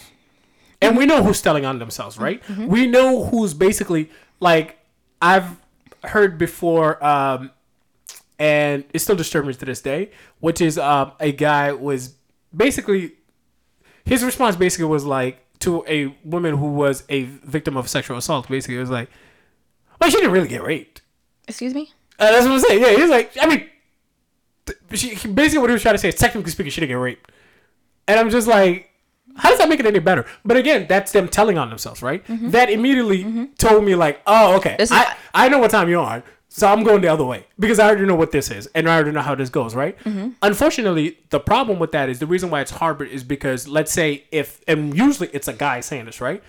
and we know who's telling on themselves, right? We know who's basically like I've heard before. Um, and it still disturbs me to this day, which is um, a guy was basically his response basically was like to a woman who was a victim of sexual assault. Basically, it was like, "Well, she didn't really get raped." Excuse me. Uh, that's what I'm saying. Yeah, he's like, I mean, she he- basically what he was trying to say is, technically speaking, she didn't get raped, and I'm just like, how does that make it any better? But again, that's them telling on themselves, right? Mm-hmm. That immediately mm-hmm. told me like, oh, okay, is- I I know what time you're on. So I'm going the other way because I already know what this is and I already know how this goes, right? Mm-hmm. Unfortunately, the problem with that is the reason why it's harbored is because let's say if and usually it's a guy saying this, right?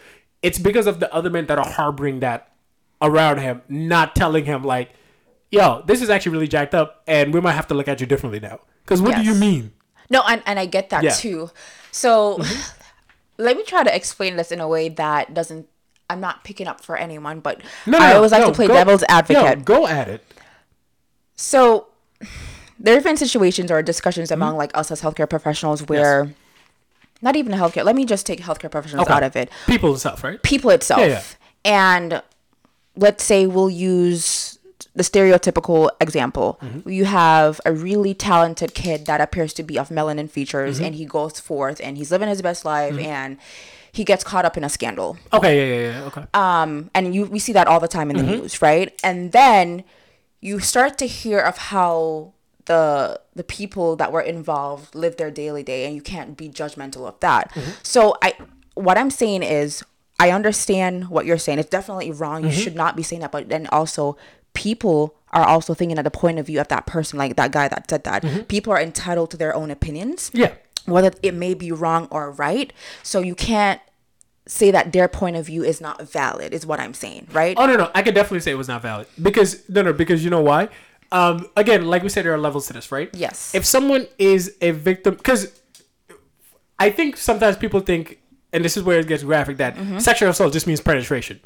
It's because of the other men that are harboring that around him, not telling him like, "Yo, this is actually really jacked up, and we might have to look at you differently now." Because what do you mean? No, and, and I get that Yeah. Mm-hmm. too. So let me try to explain this in a way that doesn't. I'm not picking up for anyone, but I always like to play go- devil's no, advocate. go at it. So there have been situations or discussions Mm-hmm. among like us as healthcare professionals where not even a healthcare. Let me just take healthcare professionals Okay. out of it. People itself, right? People itself. Yeah, yeah. And let's say we'll use the stereotypical example. Mm-hmm. You have a really talented kid that appears to be of melanin features Mm-hmm. and he goes forth and he's living his best life and he gets caught up in a scandal. Okay, yeah, yeah, yeah. Okay. Um, and you we see that all the time in Mm-hmm. the news, right? And then you start to hear of how the the people that were involved live their daily day, and you can't be judgmental of that. Mm-hmm. So I, what I'm saying is, I understand what you're saying. It's definitely wrong. Mm-hmm. You should not be saying that. But then also, people are also thinking at the point of view of that person, like that guy that said that. Mm-hmm. People are entitled to their own opinions yeah. whether it may be wrong or right. So you can't say that their point of view is not valid, is what I'm saying, right? Oh no, no, I could definitely say it was not valid because no, no, because you know why? Um, again, like we said, there are levels to this, right? Yes. If someone is a victim, because I think sometimes people think, and this is where it gets graphic, that sexual assault just means penetration.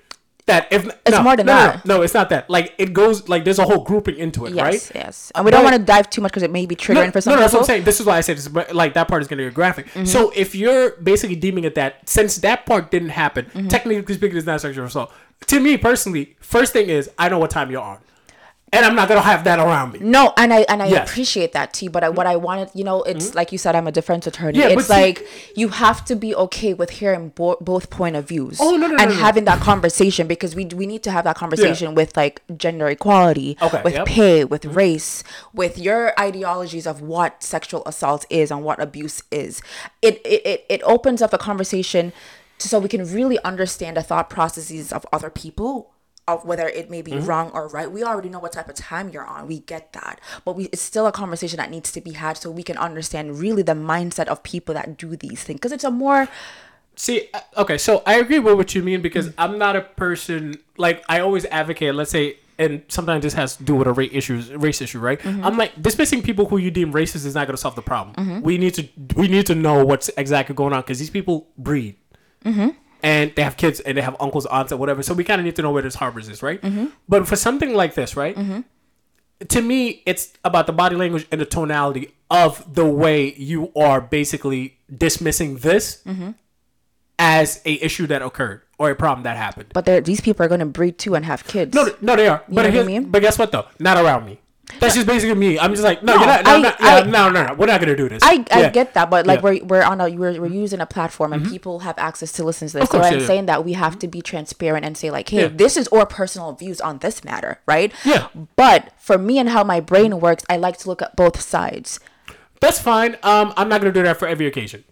That if Mm-hmm. It's no, more than no, no, that. No, no, it's not that. Like it goes like there's a whole grouping into it, yes, right? yes. And we don't want to dive too much because it may be triggering no, for some no, no, that's what I'm saying. This is why I said this, but like that part is going to get graphic. Mm-hmm. So if you're basically deeming it that since that part didn't happen, Mm-hmm. technically speaking, it's not sexual assault. To me personally, first thing is I know what time you're on, and I'm not to have that around me. No, and I and I Yes. appreciate that too. But I, what I wanted, you know, it's like you said, I'm a defense attorney. Mm-hmm. Yeah, it's see- like you have to be okay with hearing bo- both point of views. Oh, no, no, no, and no, no. having that conversation because we we need to have that conversation with like gender equality, Okay, with yep. pay, with race, with your ideologies of what sexual assault is and what abuse is. It it it, it opens up a conversation to, so we can really understand the thought processes of other people of whether it may be Mm-hmm. wrong or right. We already know what type of time you're on. We get that. But we it's still a conversation that needs to be had so we can understand really the mindset of people that do these things. Because it's a more See, uh, okay, so I agree with what you mean because Mm. I'm not a person like I always advocate. Let's say, and sometimes this has to do with a race issues, race issue, right? Mm-hmm. I'm like dismissing people who you deem racist is not going to solve the problem. We need to we need to know what's exactly going on because these people breed. Mm-hmm. And they have kids and they have uncles, aunts, or whatever. So we kind of need to know where this harbors is, right? Mm-hmm. But for something like this, right? To me, it's about the body language and the tonality of the way you are basically dismissing this Mm-hmm. as a issue that occurred or a problem that happened. but these people are going to breed too and have kids. No, no, they are. but know what I mean? but guess what though? Not around me. That's just basically me. I'm just like, no, No, you're not. No, I- not, I- yeah, no, no, no. We're not gonna do this. I, I Yeah. get that, but like Yeah. we're, we're on a we're, we're using a platform and people have access to listen to this. Course, so I'm saying that we have to be transparent and say like, hey, this is our personal views on this matter, right? Yeah. But for me and how my brain works, I like to look at both sides. That's fine. Um, I'm not gonna do that for every occasion.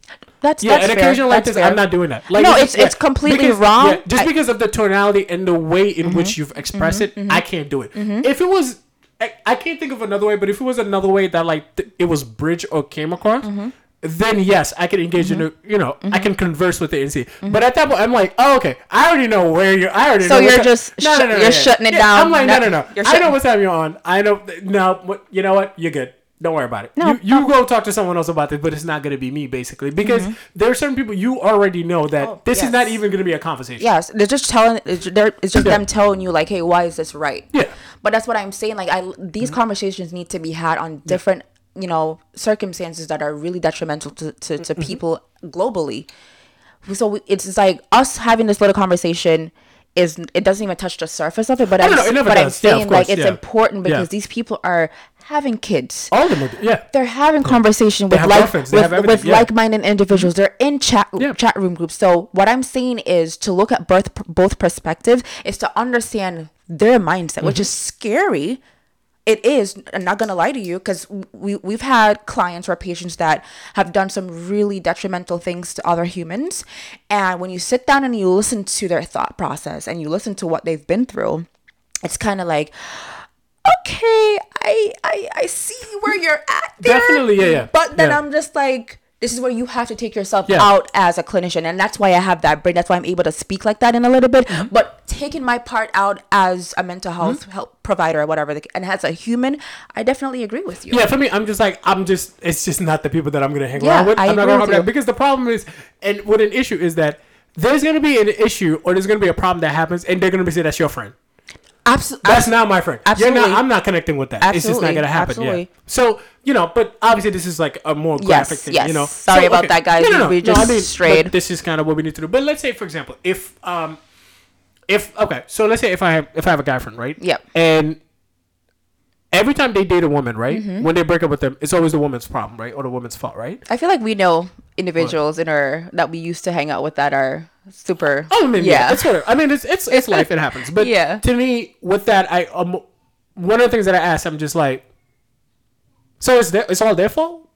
That's yeah, that's an fair. occasion like That's this, fair. I'm not doing that. Like, No, just- it's- it's completely because- wrong. just I- Mm-hmm. because of the tonality and the way in which you've expressed it, I can't do it. If it was, I, I can't think of another way. But if it was another way that like th- it was bridge or came across. Mm-hmm. Then yes, I can engage in a, mm-hmm. you know, I can mm-hmm. converse with it and see. But at that point, I'm like, oh, okay, I already know where you're. I already So know. you're just shut- you're shutting it Yeah, down. I'm like, No, no, no, no. I know shutting- what time you're on. I know. No, what you know what? You're good. Don't worry about it. No, you you no. go talk to someone else about this, but it's not going to be me, basically, because there are certain people you already know that Mm-hmm. Oh, this is not even going to be a conversation. Yes, they're just telling. It's, they're, it's just Yeah. them telling you like, "Hey, why is this right?" Yeah. But that's what I'm saying. Like, I these Mm-hmm. conversations need to be had on different, you know, circumstances that are really detrimental to to, to Mm-hmm. people globally. So we, it's just like us having this little conversation is it doesn't even touch the surface of it. But I'm no, no, it but I'm does. Yeah, of saying like it's yeah. important because Yeah. these people are having kids All of them, yeah. they're having conversation with like with, with yeah. like-minded individuals. They're in chat Yeah. chat room groups. So what I'm saying is to look at both both perspectives is to understand their mindset, which is Mm-hmm. scary. It is. I'm not gonna lie to you because we we've had clients or patients that have done some really detrimental things to other humans, and when you sit down and you listen to their thought process and you listen to what they've been through, it's kind of like okay, I, I I see where you're at. There, Definitely, yeah, yeah, But then yeah. I'm just like, this is where you have to take yourself Yeah. out as a clinician, and that's why I have that brain. That's why I'm able to speak like that in a little bit. Mm-hmm. But taking my part out as a mental health help provider or whatever, and as a human, I definitely agree with you. Yeah, for me, I'm just like I'm just. It's just not the people that I'm gonna hang Yeah, around with. I I'm not gonna with you. because the problem is, and what an issue is that there's gonna be an issue or there's gonna be a problem that happens, and they're gonna be say that's your friend. Absolutely. That's not my friend. Absolutely. not, I'm not connecting with that. Absolutely. It's just not gonna happen. Absolutely. Yeah. So you know, but obviously this is like a more graphic Yes, thing. yes. You know. Sorry So, about that, guys. We- we just but strayed. this is kind of what we need to do. But let's say, for example, if um, if okay, so let's say if I have if I have a guy friend, right? Yep. And every time they date a woman, right? Mm-hmm. When they break up with them, it's always the woman's problem, right, or the woman's fault, right? I feel like we know individuals in our that we used to hang out with that are super. Oh, I mean, yeah, yeah. it's fair. I mean, it's it's it's life. It happens. But Yeah. to me, with that, I um, one of the things that I ask, I'm just like, so it's their, it's all their fault.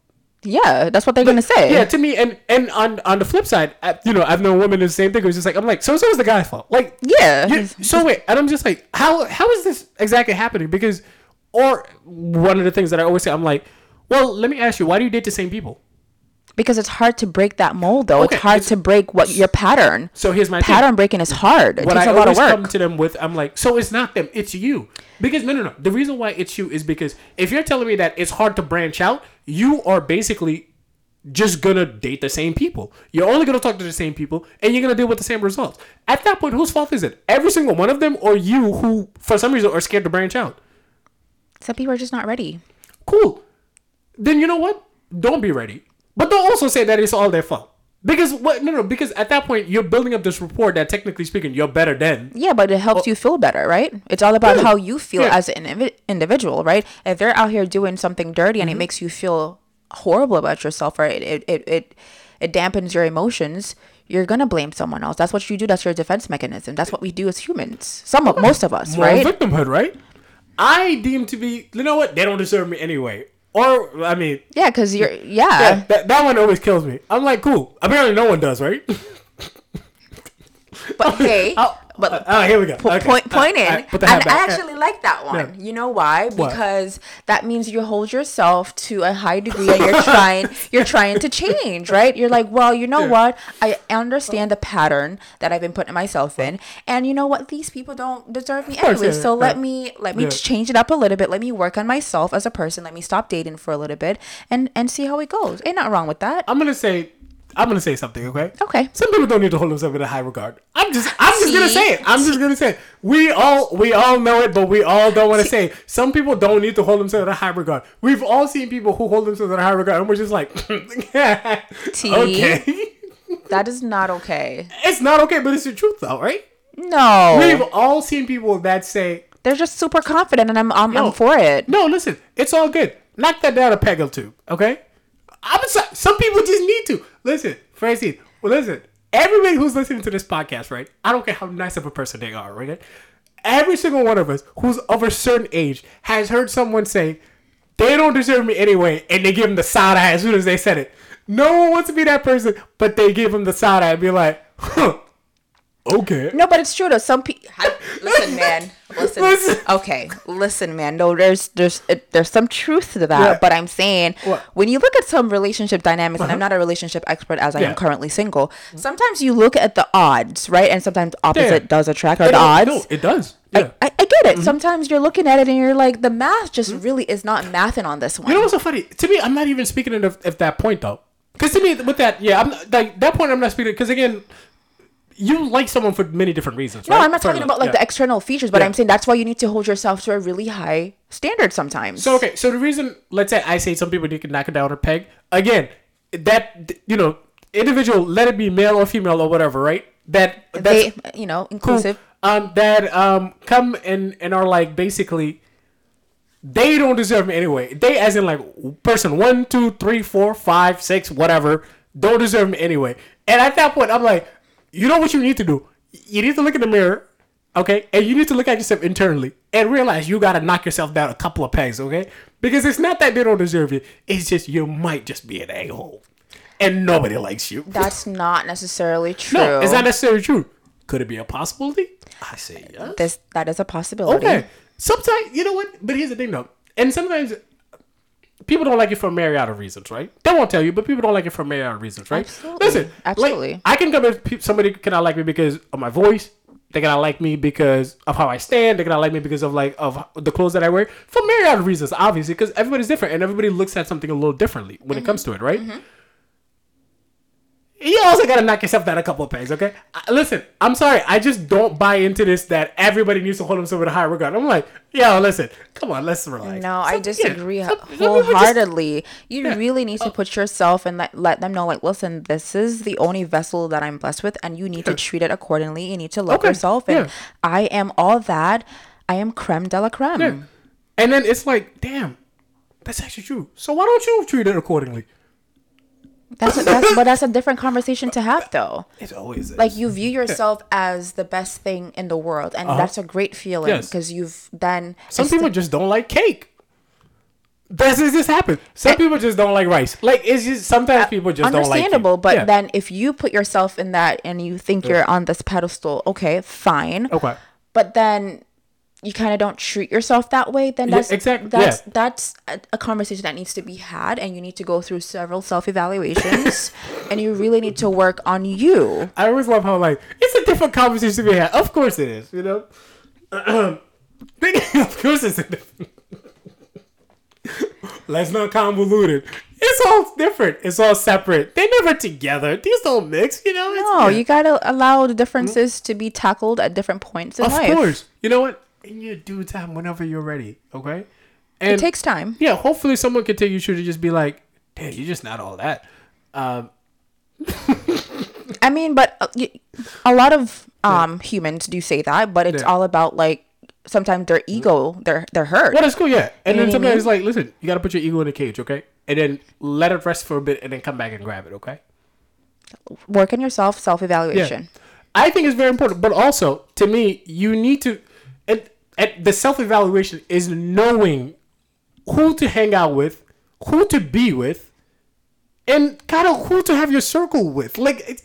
yeah, that's what they're gonna say. Yeah, to me, and and on on the flip side, I, you know, I've known women do the same thing. It was just like I'm like, so so is the guy's fault. Like, Yeah. you- so wait, and I'm just like, how how is this exactly happening? Because, or one of the things that I always say, I'm like, well, let me ask you, why do you date the same people? Because it's hard to break that mold though Okay, it's hard it's- to break what your pattern So here's my thing. pattern breaking is hard it what takes I a lot of always come to them with, I'm like, so it's not them, it's you. Because no, no, no. The reason why it's you is because if you're telling me that it's hard to branch out, you are basically just gonna date the same people. You're only gonna talk to the same people, and you're gonna deal with the same results. At that point, whose fault is it? Every single one of them, or you, who for some reason are scared to branch out? some people are just not ready Cool. Then you know what? Don't be ready. But don't also say that it's all their fault. Because what? No, no. Because at that point, you're building up this rapport that, technically speaking, you're better than. yeah but it helps you feel better right it's all about Yeah. how you feel Yeah. as an indivi- individual right if they're out here doing something dirty and it Mm-hmm. makes you feel horrible about yourself right it it, it it dampens your emotions you're gonna blame someone else that's what you do that's your defense mechanism that's what we do as humans some of most of us More right victimhood, right? I deem to be. You know what? They don't deserve me anyway. Or I mean, yeah because you're yeah, yeah, that, that one always kills me. I'm like, cool. Apparently, no one does, right? but hey Oh, but oh, here we go. Po- Okay. point point Uh, in, uh, the and. I actually like that one. Yeah. You know why? What? Because that means you hold yourself to a high degree, and you're trying you're trying to change, right? You're like, well, you know Yeah. what? I understand the pattern that I've been putting myself in, and you know what? These people don't deserve me anyway. so let me let me Yeah. change it up a little bit. Let me work on myself as a person. Let me stop dating for a little bit, and and see how it goes. Ain't nothing wrong with that. I'm gonna say, I'm gonna say something. Okay. Okay. Some people don't need to hold themselves in a high regard. I'm just, I'm just gonna say it. I'm just gonna say it. We all, we all know it, but we all don't want to say. It. Some people don't need to hold themselves in a high regard. We've all seen people who hold themselves in a high regard, and we're just like, T. okay. That is not okay. It's not okay, but it's the truth, though, right? No, We've all seen people that say, they're just super confident, and I'm I'm, Yo. I'm for it. "No, listen, it's all good. Knock that down a peg or two, okay?" I'm sorry, some people just need to listen, Francine. Well, listen, everybody who's listening to this podcast, right? I don't care how nice of a person they are, right? Every single one of us who's of a certain age has heard someone say, "They don't deserve me anyway," and they give them the side eye as soon as they said it. No one wants to be that person, but they give them the side eye and be like, huh, okay. No, but it's true though. Some people listen, man. Listen. Listen. Okay, listen, man. No, there's there's it, there's some truth to that. Yeah. But I'm saying What? Uh-huh. when you look at some relationship dynamics, and I'm not a relationship expert as I Yeah. am currently single. Sometimes you look at the odds, right? And sometimes opposite Yeah. does attract, or the odds. No, it does. Yeah. I, I get it. Sometimes you're looking at it and you're like, the math just really is not mathing on this one. You know what's so funny? To me, I'm not even speaking of, of that point though. Because to me, with that, yeah, I'm not- like that point. I'm not speaking because again, you like someone for many different reasons. no, right? I'm not Fair talking enough, about like yeah. the external features, but Yeah. I'm saying that's why you need to hold yourself to a really high standard sometimes. So okay, so the reason, let's say I say some people you can knock it down a peg. Again, that you know, individual, let it be male or female or whatever, right? That they, you know, inclusive. Um, that um come and and are like basically, they don't deserve me anyway. They as in like person one, two, three, four, five, six, whatever, don't deserve me anyway. And at that point, I'm like, you know what you need to do? You need to look in the mirror, okay, and you need to look at yourself internally and realize you gotta knock yourself down a couple of pegs, okay? Because it's not that they don't deserve you; it's just you might just be an a hole, and nobody likes you. That's not necessarily true. no, it's not necessarily true. Could it be a possibility? I say yes. This that is a possibility. Okay. Sometimes you know what, but here's the thing though, and sometimes people don't like it for a myriad of reasons, right? They won't tell you, but people don't like it for a myriad of reasons, right? Absolutely. Listen, like, I can come pe- Somebody cannot like me because of my voice. They cannot like me because of how I stand. They cannot like me because of like of the clothes that I wear for myriad of reasons, obviously, because everybody's different and everybody looks at something a little differently when it Mm-hmm. comes to it, right? You also gotta knock yourself down a couple of pegs, okay? I- listen, I'm sorry, I just don't buy into this that everybody needs to hold themselves with a high regard. I'm like, yo, listen, come on, let's relax. No, I Some- yeah, disagree some people just- wholeheartedly. You Yeah. really need to oh. put yourself and let, let them know, like, listen, this is the only vessel that I'm blessed with, and you need to treat it accordingly. You need to love Okay, yourself, and yeah. I am all that. I am creme de la creme. Yeah. And then it's like, damn, that's actually true. So why don't you treat it accordingly? That's, that's but that's a different conversation to have, though. It always is. Like you view yourself as the best thing in the world, and that's a great feeling Uh-huh. Yes. because you've then Some people just don't like cake. That's just this happens. Some people just don't like rice. Like it's just sometimes people just don't like. understandable but Yeah. then if you put yourself in that and you think you're on this pedestal okay fine okay. but then you kind of don't treat yourself that way then Yeah, that's that's yeah. that's a, conversation that needs to be had and you need to go through several self-evaluations and you really need to work on you I always love how like it's a different conversation to be had. Of course it is. You know. of course it's a different. Let's not convolute it. It's all different. It's all separate. They're never together. These don't mix. You know. No yeah. you gotta allow the differences mm-hmm. to be tackled at different points in Of life Of course. You know what? In your due time, whenever you're ready. Okay. And it takes time yeah, hopefully someone can take you through to just be like, "Damn, you're just not all that." Um, I mean, but a lot of um humans do say that, but it's Yeah. all about like sometimes their ego, they're they're hurt. well, that's cool, yeah. And You then know what I sometimes it's like, listen, you gotta put your ego in a cage, okay? And then let it rest for a bit, and then come back and grab it, okay? Work on yourself, self evaluation. I think it's very important, but also to me, you need to, and, the self evaluation is knowing who to hang out with, who to be with, and kind of who to have your circle with. Like,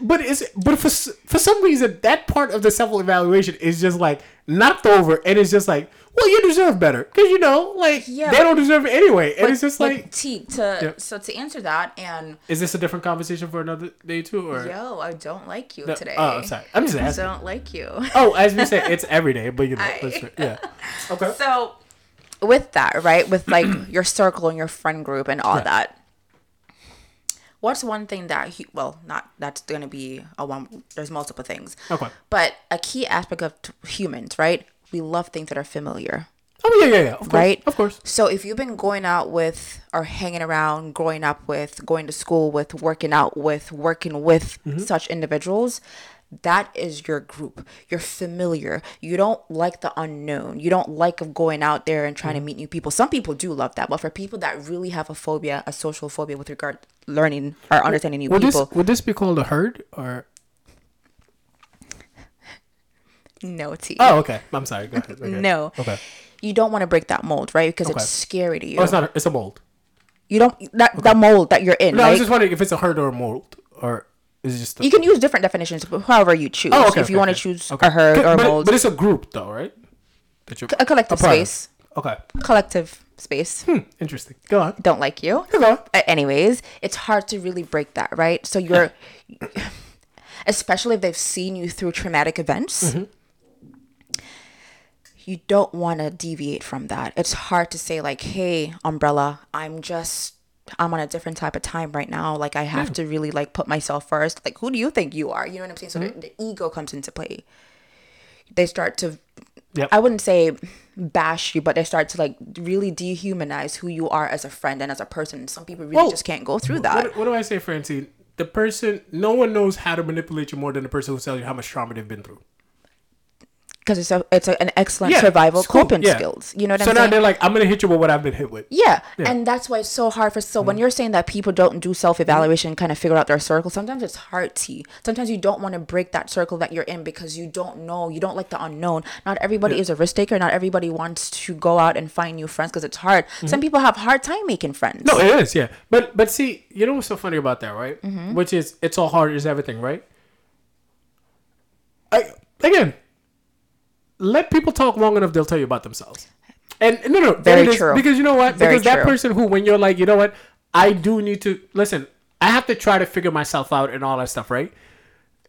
but it's but for for some reason that part of the self evaluation is just like knocked over, and it's just like, well, you deserve better because you know, like Yeah, they don't deserve it anyway, and it's just like, T to Yeah. so to answer that and is this a different conversation for another day too, or? yo, I don't like you No- today. Oh, sorry, I'm just asking. I don't like you. Oh, as we say, it's every day, but you know, I- that's right. yeah. Okay. So with that, right, with like your circle and your friend group and all Right. that. What's one thing that hu- well, not that's gonna be a one. There's multiple things. Okay. But a key aspect of t- humans, right? We love things that are familiar. Oh yeah, yeah, yeah. Of right? Of course. So if you've been going out with or hanging around, growing up with, going to school with, working out with, working with Mm-hmm. such individuals, that is your group. You're familiar. You don't like the unknown. You don't like of going out there and trying to mm. meet new people. Some people do love that, but for people that really have a phobia, a social phobia with regard learning or understanding new Would people, this would this be called a herd or? no tea. Oh, okay. I'm sorry. Go ahead. Okay. No. Okay. You don't want to break that mold, right? Because Okay. it's scary to oh, you. Oh, it's not. A, it's a mold. You don't that the mold that you're in, No, I was just wondering if it's a herd or a mold, or is it just you can use different definitions, but however you choose. Oh, okay, if you okay, want to okay. choose Okay. a herd or a but, mold, but it's a group though, right? That you're a collective of. space, Okay, collective space. hmm, interesting. Go on. Don't like you. Go on. Anyways, it's hard to really break that, right? So you're, especially if they've seen you through traumatic events, Mm-hmm. you don't want to deviate from that. It's hard to say, like, hey, umbrella, I'm just, I'm on a different type of time right now. Like, I have to really, like, put myself first. Like, who do you think you are? You know what I'm saying? So Mm-hmm. the, the ego comes into play. They start to Yep. I wouldn't say bash you, but they start to like really dehumanize who you are as a friend and as a person. Some people really just can't go through that. What, what do I say, Francine? The person, no one knows how to manipulate you more than the person who tells you how much trauma they've been through. Because it's a it's a, an excellent Yeah, survival coping yeah. skills. You know what so I'm saying? So now they're like, I'm gonna hit you with what I've been hit with. yeah. Yeah. and that's why it's so hard for. So Mm-hmm. when you're saying that people don't do self evaluation, kind of figure out their circle, sometimes it's hard to. Sometimes you don't want to break that circle that you're in because you don't know. You don't like the unknown. Not everybody is a risk taker. Not everybody wants to go out and find new friends because it's hard. Some people have hard time making friends. Mm-hmm. No, it is, yeah. But but see, you know what's so funny about that, right? Mm-hmm. Which is it's all hard is everything, right? I again, let people talk long enough, they'll tell you about themselves. And no, no, Very is. true. Because you know what? Very because that person who, when you're like, you know what, I do need to listen. I have to try to figure myself out and all that stuff, right?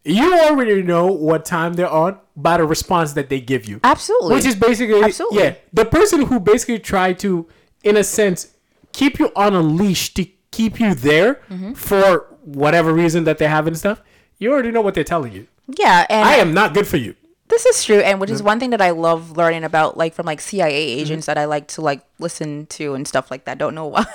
You already know what time they're on by the response that they give you. Absolutely. Which is basically Absolutely. yeah, the person who basically tried to, in a sense, keep you on a leash to keep you there Mm-hmm. for whatever reason that they have and stuff. You already know what they're telling you. yeah, and I am not good for you. This is true, and which is one thing that I love learning about, like from like CIA Mm-hmm. agents that I like to like listen to and stuff like that. Don't know why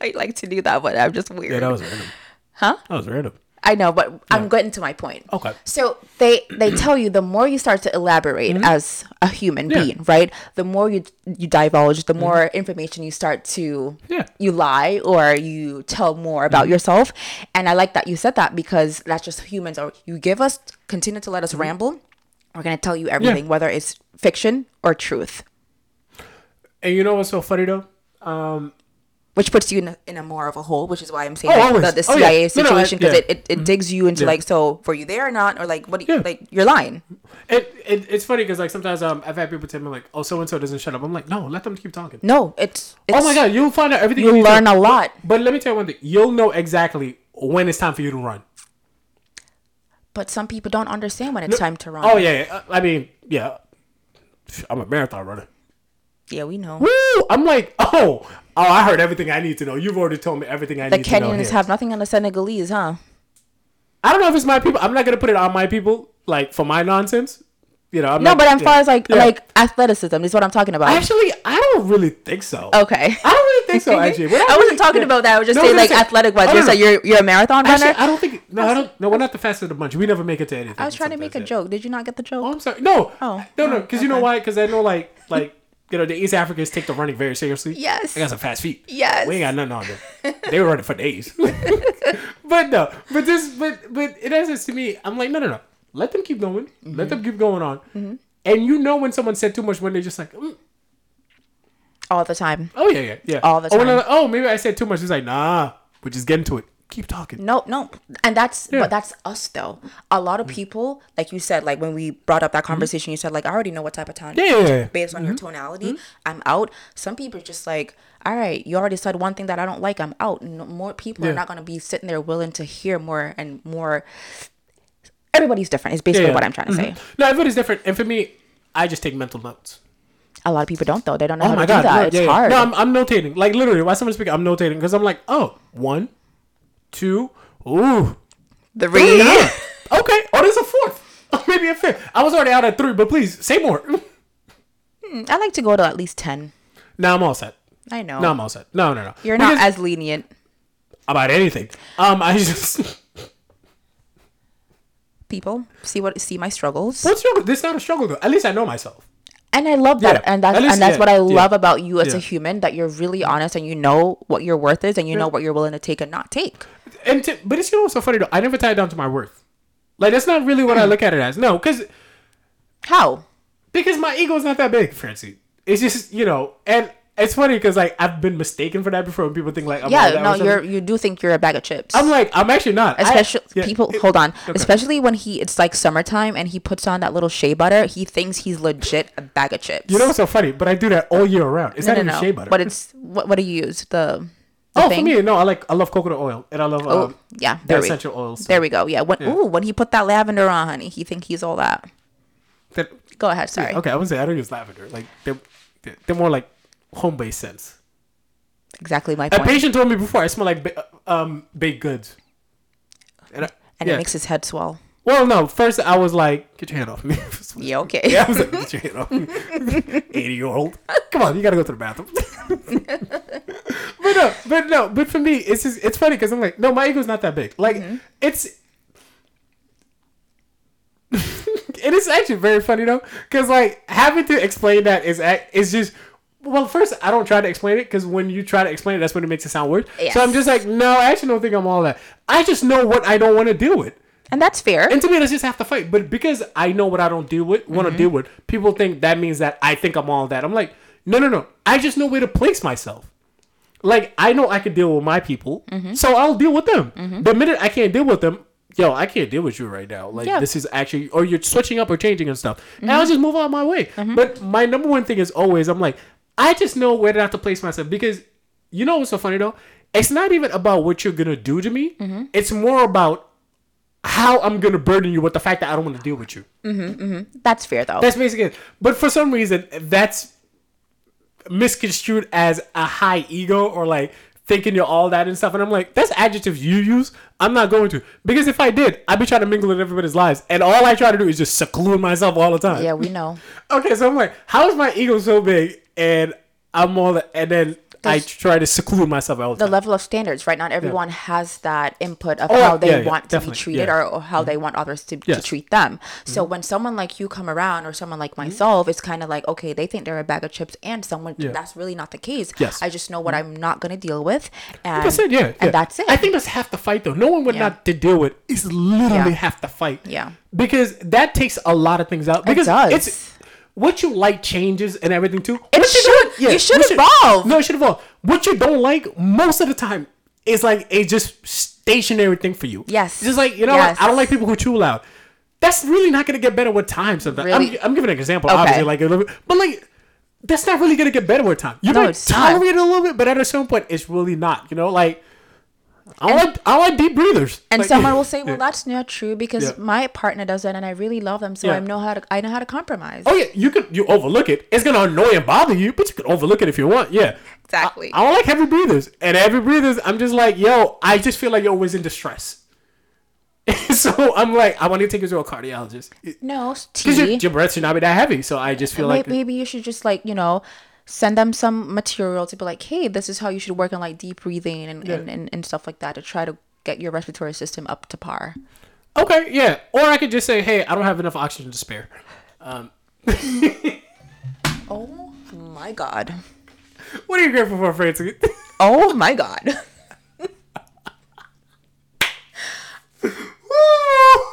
I like to do that, but I'm just weird. Yeah, that was random. Huh? That was random. I know, but I'm getting to my point. Okay. So they they tell you the more you start to elaborate as a human Mm-hmm. Yeah. being, right? The more you you divulge, the more information you start to Yeah. you lie or you tell more about Mm-hmm. yourself. And I like that you said that because that's just humans. Or you give us continue to let Mm-hmm. us ramble. We're gonna tell you everything, whether it's fiction or truth, And you know what's so funny though? Um, which puts you in a, in a more of a hole. Which is why I'm saying Oh, like, the, the Oh, yeah. CIA No, no, situation because yeah. Mm-hmm. it, it, it digs you into Yeah. like, so were you there or not, or like what? Do you, Yeah. Like you're lying. it, it it's funny because like sometimes um I've had people tell me like, oh, so and so doesn't shut up. I'm like, no, let them keep talking. No, it's, it's Oh my god, you'll find out everything. you need to- learn a lot. But let me tell you one thing: you'll know exactly when it's time for you to run. But some people don't understand when it's time to run. Oh yeah, yeah. Uh, I mean, yeah. I'm a marathon runner. yeah, we know. Woo! I'm like, oh, oh, I heard everything I need to know. You've already told me everything I The need to know. The Kenyans have nothing on the Senegalese, huh? I don't know if it's my people. I'm not gonna put it on my people, like for my nonsense. You know, I'm No, not, but as yeah. far as like Yeah. like athleticism is what I'm talking about. actually, I don't really think so. okay. I don't really think so. Actually, I wasn't talking yeah. about that. I was just No, saying like athletic wise. Oh, no, no. like you're you're a marathon runner. Actually, I don't think. No, I don't. No, we're not the fastest of the bunch. We never make it to anything. I was trying to make a joke. Did you not get the joke? Oh, I'm sorry. No. Oh, No, no. oh, Because you know okay. why? Because I know, like, like you know, the East Africans take the running very seriously. Yes. I got some fast feet. Yes. We ain't got nothing on them. They were running for days. but no. But this. But but in essence, to me, I'm like, no, no, no. Let them keep going. Mm-hmm. Let them keep going on. And you know when someone said too much when they're just like, mm, All the time. oh yeah, yeah, yeah. All the Or when they're time. like, oh, maybe I said too much. It's like, nah. We're just getting to it. Keep talking. No, no, and that's Yeah. But that's us though. A lot of people, like you said, like when we brought up that mm-hmm. conversation, you said like I already know what type of tone. Yeah, yeah, yeah. Based on your mm-hmm. tonality, mm-hmm. I'm out. Some people are just like, all right, you already said one thing that I don't like. I'm out. No, more people are not gonna be sitting there willing to hear more and more. Everybody's different. Is basically what I'm trying to say. No, everybody's different. And for me, I just take mental notes. A lot of people don't though. They don't know Oh how to do that. no, it's hard. No, I'm, I'm notating. Like literally, while someone's speaking, I'm notating because I'm like, oh, one, two, ooh, the three. ah, okay. Oh, there's a fourth. Oh, maybe a fifth. I was already out at three, but please say more. I like to go to at least ten. now I'm all set. I know. No, I'm all set. No, no, no. You're not as lenient. about anything. Um, I just People see what see my struggles. what's struggle? This is not a struggle though. At least I know myself. And I love that, Yeah. and that's least- and that's yeah, what I yeah, love about you as a human. That you're really honest and you know what your worth is, and you know what you're willing to take and not take. And to, but it's you know what's so funny though. I never tie it down to my worth. Like that's not really what I hmm. look at it as. No, because How? because my ego is not that big, Francie. It's just you know, and it's funny because like I've been mistaken for that before. When people think like, I'm Yeah, no, you're you do think you're a bag of chips. I'm like, I'm actually not. I- especially yeah, people it- hold on okay. especially when he it's like summertime and he puts on that little shea butter he thinks he's legit a bag of chips You know what's so funny? But I do that all year around. It's no, not no, even no. shea butter. but it's what, what do you use the, the oh, thing? for me, no. I like I love coconut oil and I love oh um, yeah the there we, essential oils. there we go yeah when Yeah. ooh when he put that lavender on honey he think he's all that That- go ahead sorry okay, I would say I don't use lavender. Like they're- they're more like home based scents. exactly my A patient told me before I smell like ba- um baked goods. And, I, and yeah. it makes his head swell well, no. First, I was like, "Get your hand off me." yeah okay yeah, I was like, "Get your hand off me." Eighty year old. Come on, you gotta go to the bathroom. but no, but no, but for me, it's just it's funny because I'm like, no, my ego's not that big. Like Mm-hmm. it's. it is actually very funny though, because like having to explain that is is just well. First, I don't try to explain it because when you try to explain it, that's when it makes it sound weird. Yes. So I'm just like, no, I actually don't think I'm all that. I just know what I don't want to deal with. and that's fair And to me, that's just have to fight. But because I know what I don't deal with, want to mm-hmm. deal with, people think that means that I think I'm all that. I'm like, no, no, no. I just know where to place myself. Like I know I can deal with my people, mm-hmm. so I'll deal with them. Mm-hmm. The minute I can't deal with them, yo, I can't deal with you right now. Like Yeah. this is actually, or you're switching up or changing and stuff, and I'll just move on my way. But my number one thing is always, I'm like, I just know where to have to place myself because you know what's so funny though? It's not even about what you're gonna do to me. Mm-hmm. It's more about how I'm gonna burden you with the fact that I don't want to deal with you. Mm-hmm, mm-hmm. that's fair though That's basically it. But for some reason, that's misconstrued as a high ego or like thinking you're all that and stuff. And I'm like, that's adjectives you use. I'm not going to because if I did, I'd be trying to mingle in everybody's lives, and all I try to do is just seclude myself all the time. yeah we know Okay, so I'm like, how is my ego so big and I'm all and then I try to seclude myself all the the level of standards, right? Not everyone has that input of Oh, how they yeah, yeah, want to be treated yeah. or, or how they want others to, to Yes. Mm-hmm. treat them. So when someone like you come around or someone like myself, it's kind of like, okay, they think they're a bag of chips and someone Yeah. that's really not the case. Yes. Mm-hmm. I just know what I'm not going to deal with. And, That's it, yeah, yeah. and that's it. I think that's half the fight, though. Knowing what Yeah. not to deal with is literally Yeah. half the fight. Yeah. Because that takes a lot of things out. Because does. it's what you like changes and everything too. It What should. don't- You should evolve. No, it should evolve. What you don't like most of the time is like a just stationary thing for you. Yes. It's just like you know, Yes. what? I don't like people who chew loud. That's really not gonna get better with time. Sometimes Really? I'm, I'm giving an example, Okay. obviously, like a little bit, but like. That's not really gonna get better with time. You No, might it's not. tolerate it a little bit, but at a certain point, it's really not. You know, like I don't like I like deep breathers. and Like- someone will say, "Well, Yeah. that's not true because Yeah. my partner does that, and I really love them, so Yeah. I know how to I know how to compromise." Oh yeah, you could you overlook it. It's gonna annoy and bother you, but you can overlook it if you want. Yeah, Exactly. I, I don't like heavy breathers, and heavy breathers, I'm just like, yo, I just feel like you're always in distress. so I'm like, I want you to take you to a cardiologist no, because your, your breath should not be that heavy. So I just feel May- like maybe you should just like you know send them some material to be like hey this is how you should work on like deep breathing and, and, and, and stuff like that to try to get your respiratory system up to par okay, yeah, or I could just say, hey, I don't have enough oxygen to spare. Um, oh my god What are you grateful for, Francie? oh my god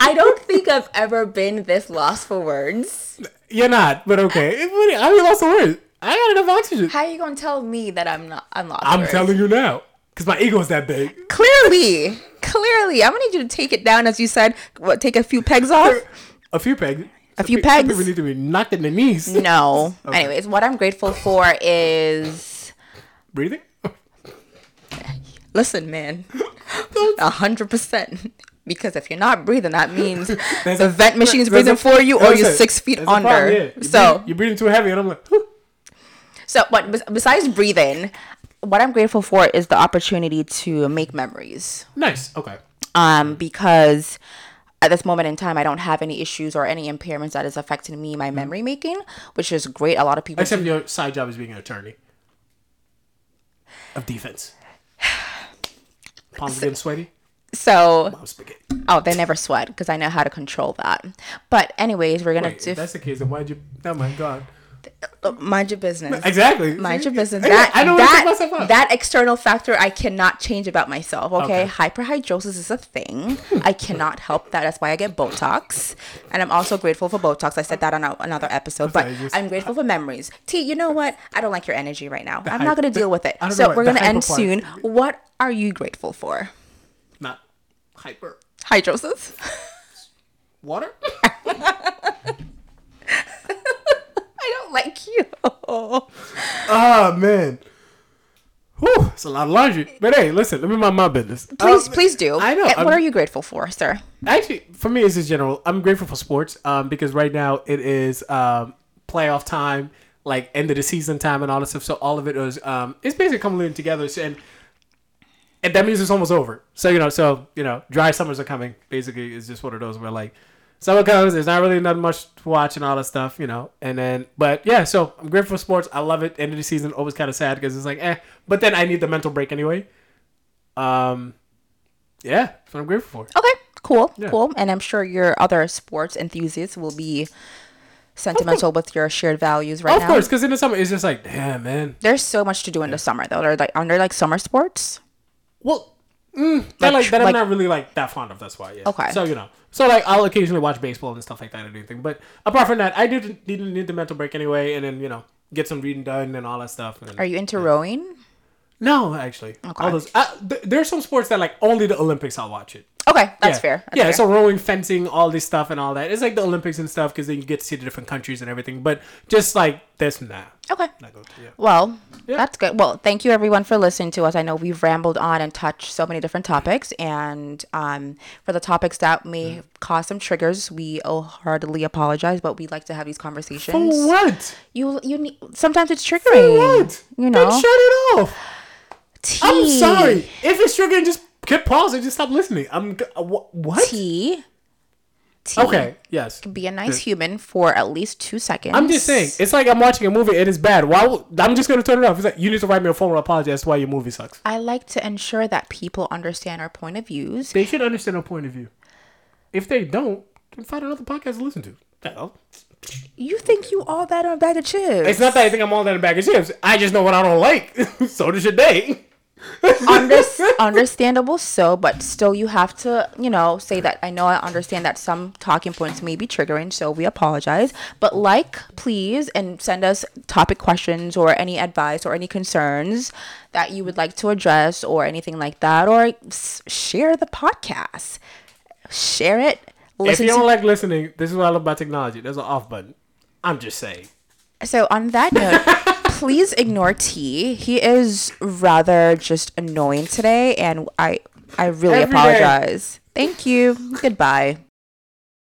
i don't think i've ever been this lost for words You're not, but okay. I mean, lost for word. I got enough oxygen. how are you gonna tell me that i'm not i'm lost I'm telling you now, because my ego is that big. clearly clearly i'm gonna need you to take it down as you said what take a few pegs off A few pegs. A few pegs? People need to be knocked in the knees. no anyways what i'm grateful for is Breathing. Listen, man, a hundred percent. Because if you're not breathing, that means the a- vent machine's there's breathing a- for you, or you're six feet problem, under. yeah. You're So, breathing- you're breathing too heavy, and I'm like, "Whew." So but besides breathing, what I'm grateful for is the opportunity to make memories. nice. Okay. Um, because at this moment in time, I don't have any issues or any impairments that is affecting me, my memory making, which is great. A lot of people. Except your side job is being an attorney of defense. Palms getting sweaty. so, spaghetti. oh, they never sweat because I know how to control that. But anyways, we're gonna Wait, do. if that's the case, then why'd you? Oh my god. Uh, Mind your business. Exactly. Mind your business. That I don't that, that external factor I cannot change about myself. Okay, Okay. hyperhidrosis is a thing. I cannot help that. That's why I get Botox, and I'm also grateful for Botox. I said that on a, another episode, but just- I'm grateful for memories. T, you know what? I don't like your energy right now. I'm hy- not gonna the- deal with it. So we're gonna end part. soon. What are you grateful for? Not hyper. Hydrosis. Water? Like you. Oh man. Whew, it's a lot of laundry. But hey, listen, let me mind my business. Please, Um, please do. I know. I'm- What are you grateful for, sir? Actually, for me, it's just general. I'm grateful for sports um, because right now it is um, playoff time, like end of the season time, and all this stuff. So all of it is um, it's basically coming together. So, and and that means it's almost over. So you know, so you know, dry summers are coming. Basically, it's just one of those where like summer comes, there's not really nothing much to watch and all that stuff, you know. And then, but yeah, so I'm grateful for sports. I love it. End of the season, always kind of sad because it's like, eh. But then I need the mental break anyway. Um, yeah, that's what I'm grateful for. Okay, cool, Yeah. cool. And I'm sure your other sports enthusiasts will be sentimental with your shared values right of now. Of course, because in the summer it's just like, damn, man. There's so much to do in the summer though. They're like under like summer sports. Well, mm, that Like like that I'm like- not really like that fond of. That's why, yeah. Okay. So you know, so like I'll occasionally watch baseball and stuff like that and anything. But apart from that, I do need, need the mental break anyway, and then you know get some reading done and all that stuff. And, Are you into rowing? no, actually, Okay. all those. Uh, th- there's some sports that like only the Olympics I'll watch it. Okay, that's yeah. fair. That's yeah, fair. so rowing, fencing, all this stuff and all that. It's like the Olympics and stuff because then you get to see the different countries and everything. But just like this and that. okay. Not yeah. Well, Yeah. that's good. Well, thank you everyone for listening to us. I know we've rambled on and touched so many different topics, and um, for the topics that may cause some triggers, we wholeheartedly apologize. But we like to have these conversations. For what? You you need sometimes it's triggering. For What? You know, Then shut it off. I'm sorry. If it's triggering, just pause and just stop listening. I'm what? Tea. Tea. Okay. Yes. Be a nice human for at least two seconds. I'm just saying. It's like I'm watching a movie and it's bad. Why? would- I'm just gonna turn it off. It's like you need to write me a formal apology as to why your movie sucks. I like to ensure that people understand our point of views. They should understand our point of view. If they don't, then find another podcast to listen to. The hell? Oh. You think you all that on a bag of chips? It's not that I think I'm all that in a bag of chips. I just know what I don't like. so does your day. Under- understandable so but still you have to you know say that i know i understand that some talking points may be triggering so we apologize but like please and send us topic questions or any advice or any concerns that you would like to address or anything like that or s- share the podcast share it If you don't like listening, this is what I love about technology. There's an off button. I'm just saying. So on that note, please ignore T. He is rather just annoying today, and I I really Every day. apologize. Thank you. Goodbye.